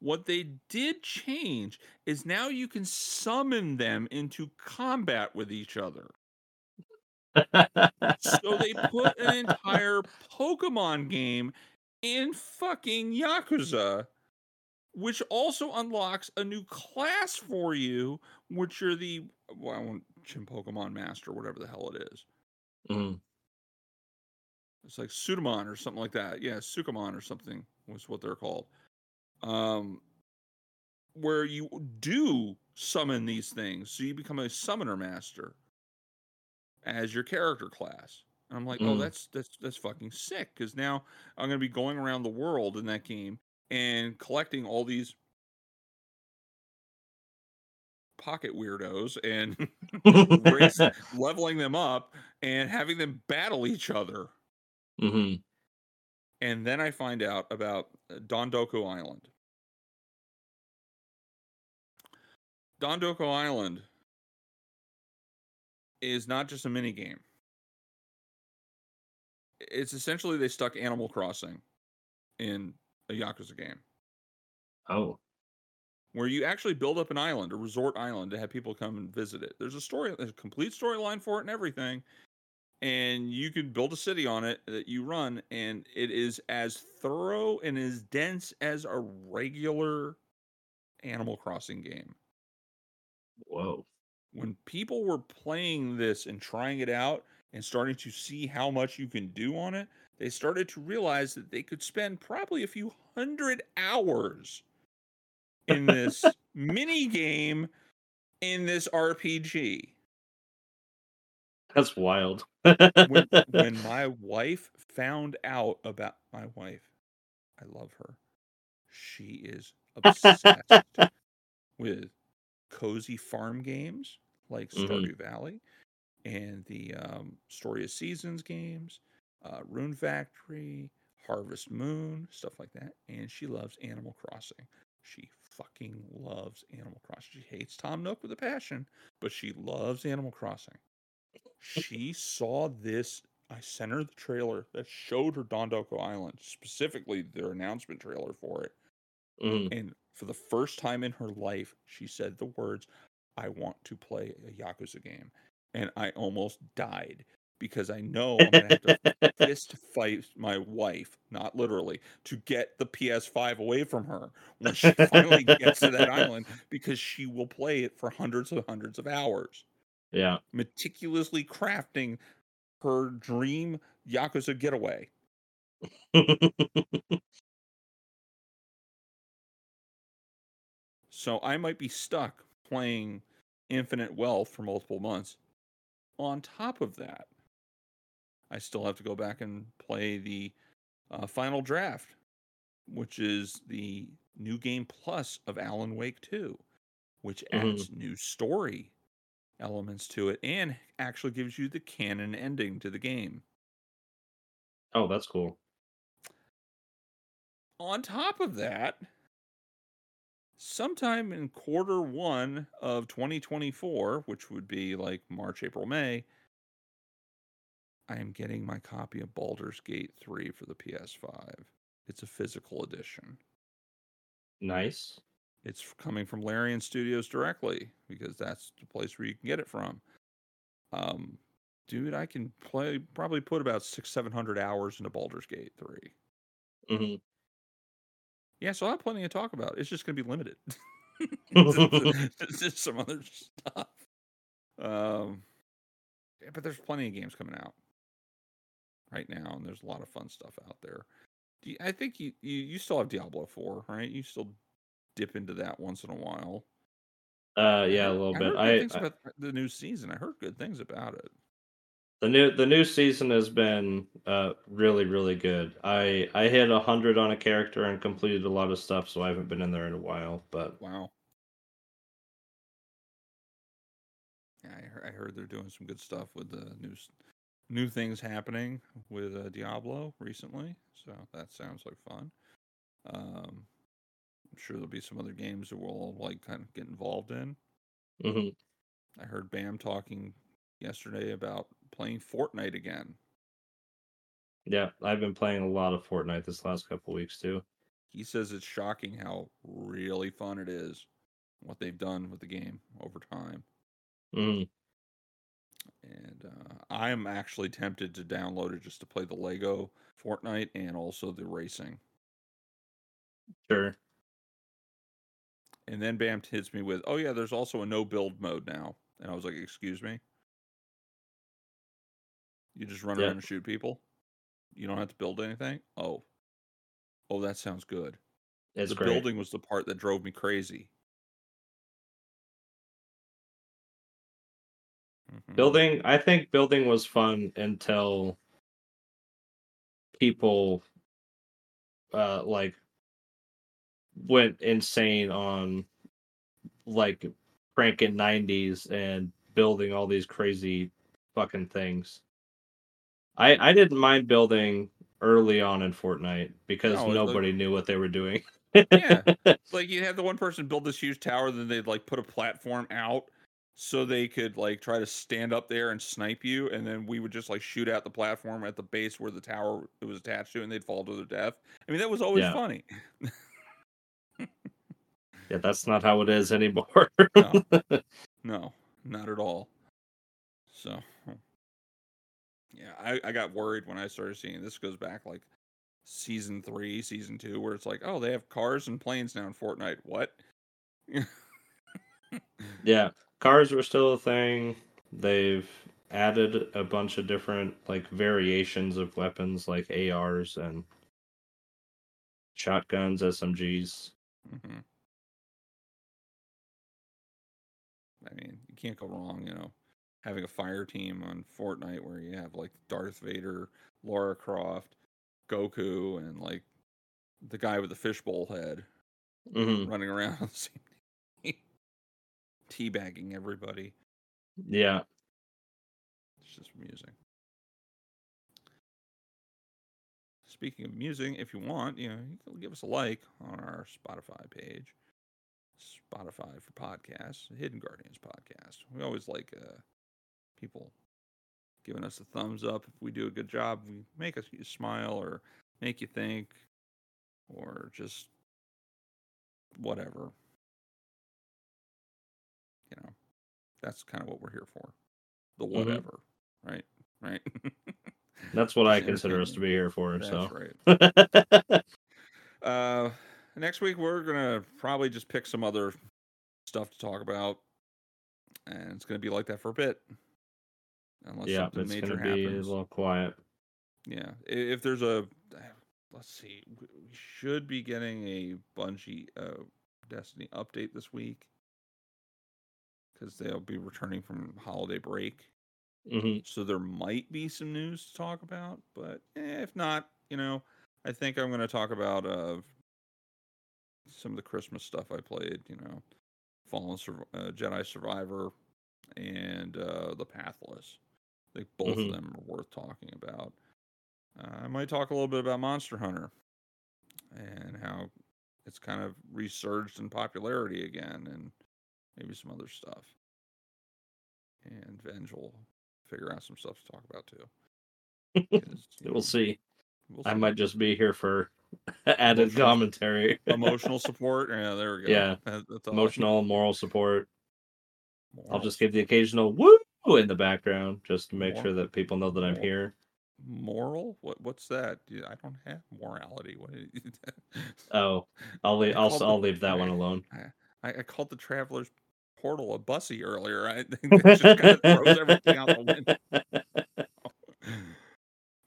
what they did change is now you can summon them into combat with each other. So they put an entire Pokemon game in fucking Yakuza, which also unlocks a new class for you, which are the well, I want Chim Pokemon Master, whatever the hell it is. Mhm. It's like Sudamon or something like that. Yeah, Sukamon or something was what they're called. Um, where you do summon these things, so you become a summoner master as your character class. And I'm like, oh, Mm. that's that's that's fucking sick because now I'm gonna be going around the world in that game and collecting all these pocket weirdos and race, leveling them up and having them battle each other. Mhm. And then I find out about uh, Dondoko Island. Dondoko Island is not just a mini game. It's essentially they stuck Animal Crossing in a Yakuza game Oh. Where you actually build up an island, a resort island, to have people come and visit it. There's a story, there's a complete storyline for it and everything. And you can build a city on it that you run, and it is as thorough and as dense as a regular Animal Crossing game. Whoa. When people were playing this and trying it out and starting to see how much you can do on it, they started to realize that they could spend probably a few hundred hours in this mini game in this RPG. That's wild. When, when my wife found out about my wife, I love her. She is obsessed with cozy farm games like Mhm. Stardew Valley and the um, Story of Seasons games, uh, Rune Factory, Harvest Moon, stuff like that. And she loves Animal Crossing. She fucking loves Animal Crossing. She hates Tom Nook with a passion, but she loves Animal Crossing. She saw this. I sent her the trailer that showed her Dondoko Island, specifically their announcement trailer for it. Mhm. And for the first time in her life, she said the words, I want to play a Yakuza game. And I almost died because I know I'm going to have to fist fight my wife, not literally, to get the PS5 away from her when she finally gets to that island because she will play it for hundreds and hundreds of hours, yeah. meticulously crafting her dream Yakuza getaway. So I might be stuck playing Infinite Wealth for multiple months. On top of that, I still have to go back and play the uh, final draft, which is the new game plus of Alan Wake 2, which Mhm. adds new story elements to it and actually gives you the canon ending to the game. oh, that's cool. on top of that, sometime in quarter one of 2024, which would be like March, April, May, I am getting my copy of Baldur's Gate 3 for the PS5. It's a physical edition. Nice. It's coming from Larian Studios directly because that's the place where you can get it from. Um, dude, I can play probably put about six, seven hundred hours into Baldur's Gate 3 hmm Yeah, so I have plenty to talk about. It's just going to be limited. Mm-hmm. just some other stuff. Um, yeah, but there's plenty of games coming out right now, and there's a lot of fun stuff out there. Do you, I think you, you you still have Diablo 4, right? You still dip into that once in a while. uh, yeah, a little I bit. I, things I about the new season. I heard good things about it. the new the new season has been uh really really good. I I hit a hundred on a character and completed a lot of stuff, so I haven't been in there in a while. But Wow. Yeah, I heard, I heard they're doing some good stuff with the new new things happening with uh, Diablo recently. So that sounds like fun. Um, I'm sure there'll be some other games that we'll like kind of get involved in. mhm. I heard Bam talking yesterday about playing Fortnite again. yeah, I've been playing a lot of Fortnite this last couple weeks too. He says it's shocking how really fun it is, what they've done with the game over time. Mm, and uh, I am actually tempted to download it just to play the Lego Fortnite and also the racing. sure. And then Bam hits me with, "Oh yeah, there's also a no build mode now," and I was like, "Excuse me, you just run Yeah. around and shoot people? You don't have to build anything? Oh, oh, that sounds good. The great. building was the part that drove me crazy. Mhm. Building, I think building was fun until people uh like went insane on like cranking 90s and building all these crazy fucking things. I I didn't mind building early on in Fortnite because No, it- nobody knew what they were doing. Yeah. like you had the one person build this huge tower, then they'd like put a platform out so they could like try to stand up there and snipe you, and then we would just like shoot at the platform at the base where the tower it was attached to, and they'd fall to their death. I mean, that was always Yeah. funny. yeah, that's not how it is anymore. No, no, not at all. So, hmm. yeah, I, I got worried when I started seeing this goes back like season three, season two, where it's like, oh, they have cars and planes now in Fortnite. What? Yeah, cars were still a thing. They've added a bunch of different like variations of weapons like ARs and shotguns, SMGs. hmm I mean, you can't go wrong, you know, having a fire team on Fortnite where you have like Darth Vader, Lara Croft, Goku, and like the guy with the fishbowl head hmm running around on the same teabagging everybody. Yeah, It's just amusing. Speaking of amusing, if you want, you know, you can give us a like on our Spotify page. Spotify for podcasts, Hidden Guardians podcast. We always like uh, people giving us a thumbs up if we do a good job. We make us you smile or make you think or just whatever. You know, that's kind of what we're here for. The Mhm. whatever, right? Right. that's what I consider us to be here for. That's so, right. Uh, next week we're gonna probably just pick some other stuff to talk about, and it's gonna be like that for a bit, unless yeah, something it's major gonna be a happens. little quiet. Yeah, if there's a, let's see, we should be getting a Bungie uh, Destiny update this week because they'll be returning from holiday break. hmm So there might be some news to talk about, but eh, if not, you know, I think I'm going to talk about uh, some of the Christmas stuff I played. You know, Fallen Sur- uh, Jedi Survivor and uh, The Pathless. I think both Mhm. of them are worth talking about. Uh, I might talk a little bit about Monster Hunter and how it's kind of resurged in popularity again, and maybe some other stuff. And Venge will figure out some stuff to talk about too. We'll see. we'll I see. might just be here for added Emotional- commentary. emotional support. Yeah, there we go. Yeah. That- that's all I- Emotional, moral support. I'll moral just give the occasional woo. in the background just to make More- sure that people know that I'm here. Moral? What? What's that? I don't have morality. What? Oh, I'll leave. I'll called I'll leave that one alone. I, I called the traveler's portal a bussy earlier. I think it just kind of throws everything out the window.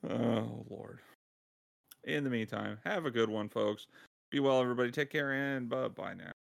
Oh Lord. In the meantime, have a good one, folks. Be well, everybody. Take care and bye bye now.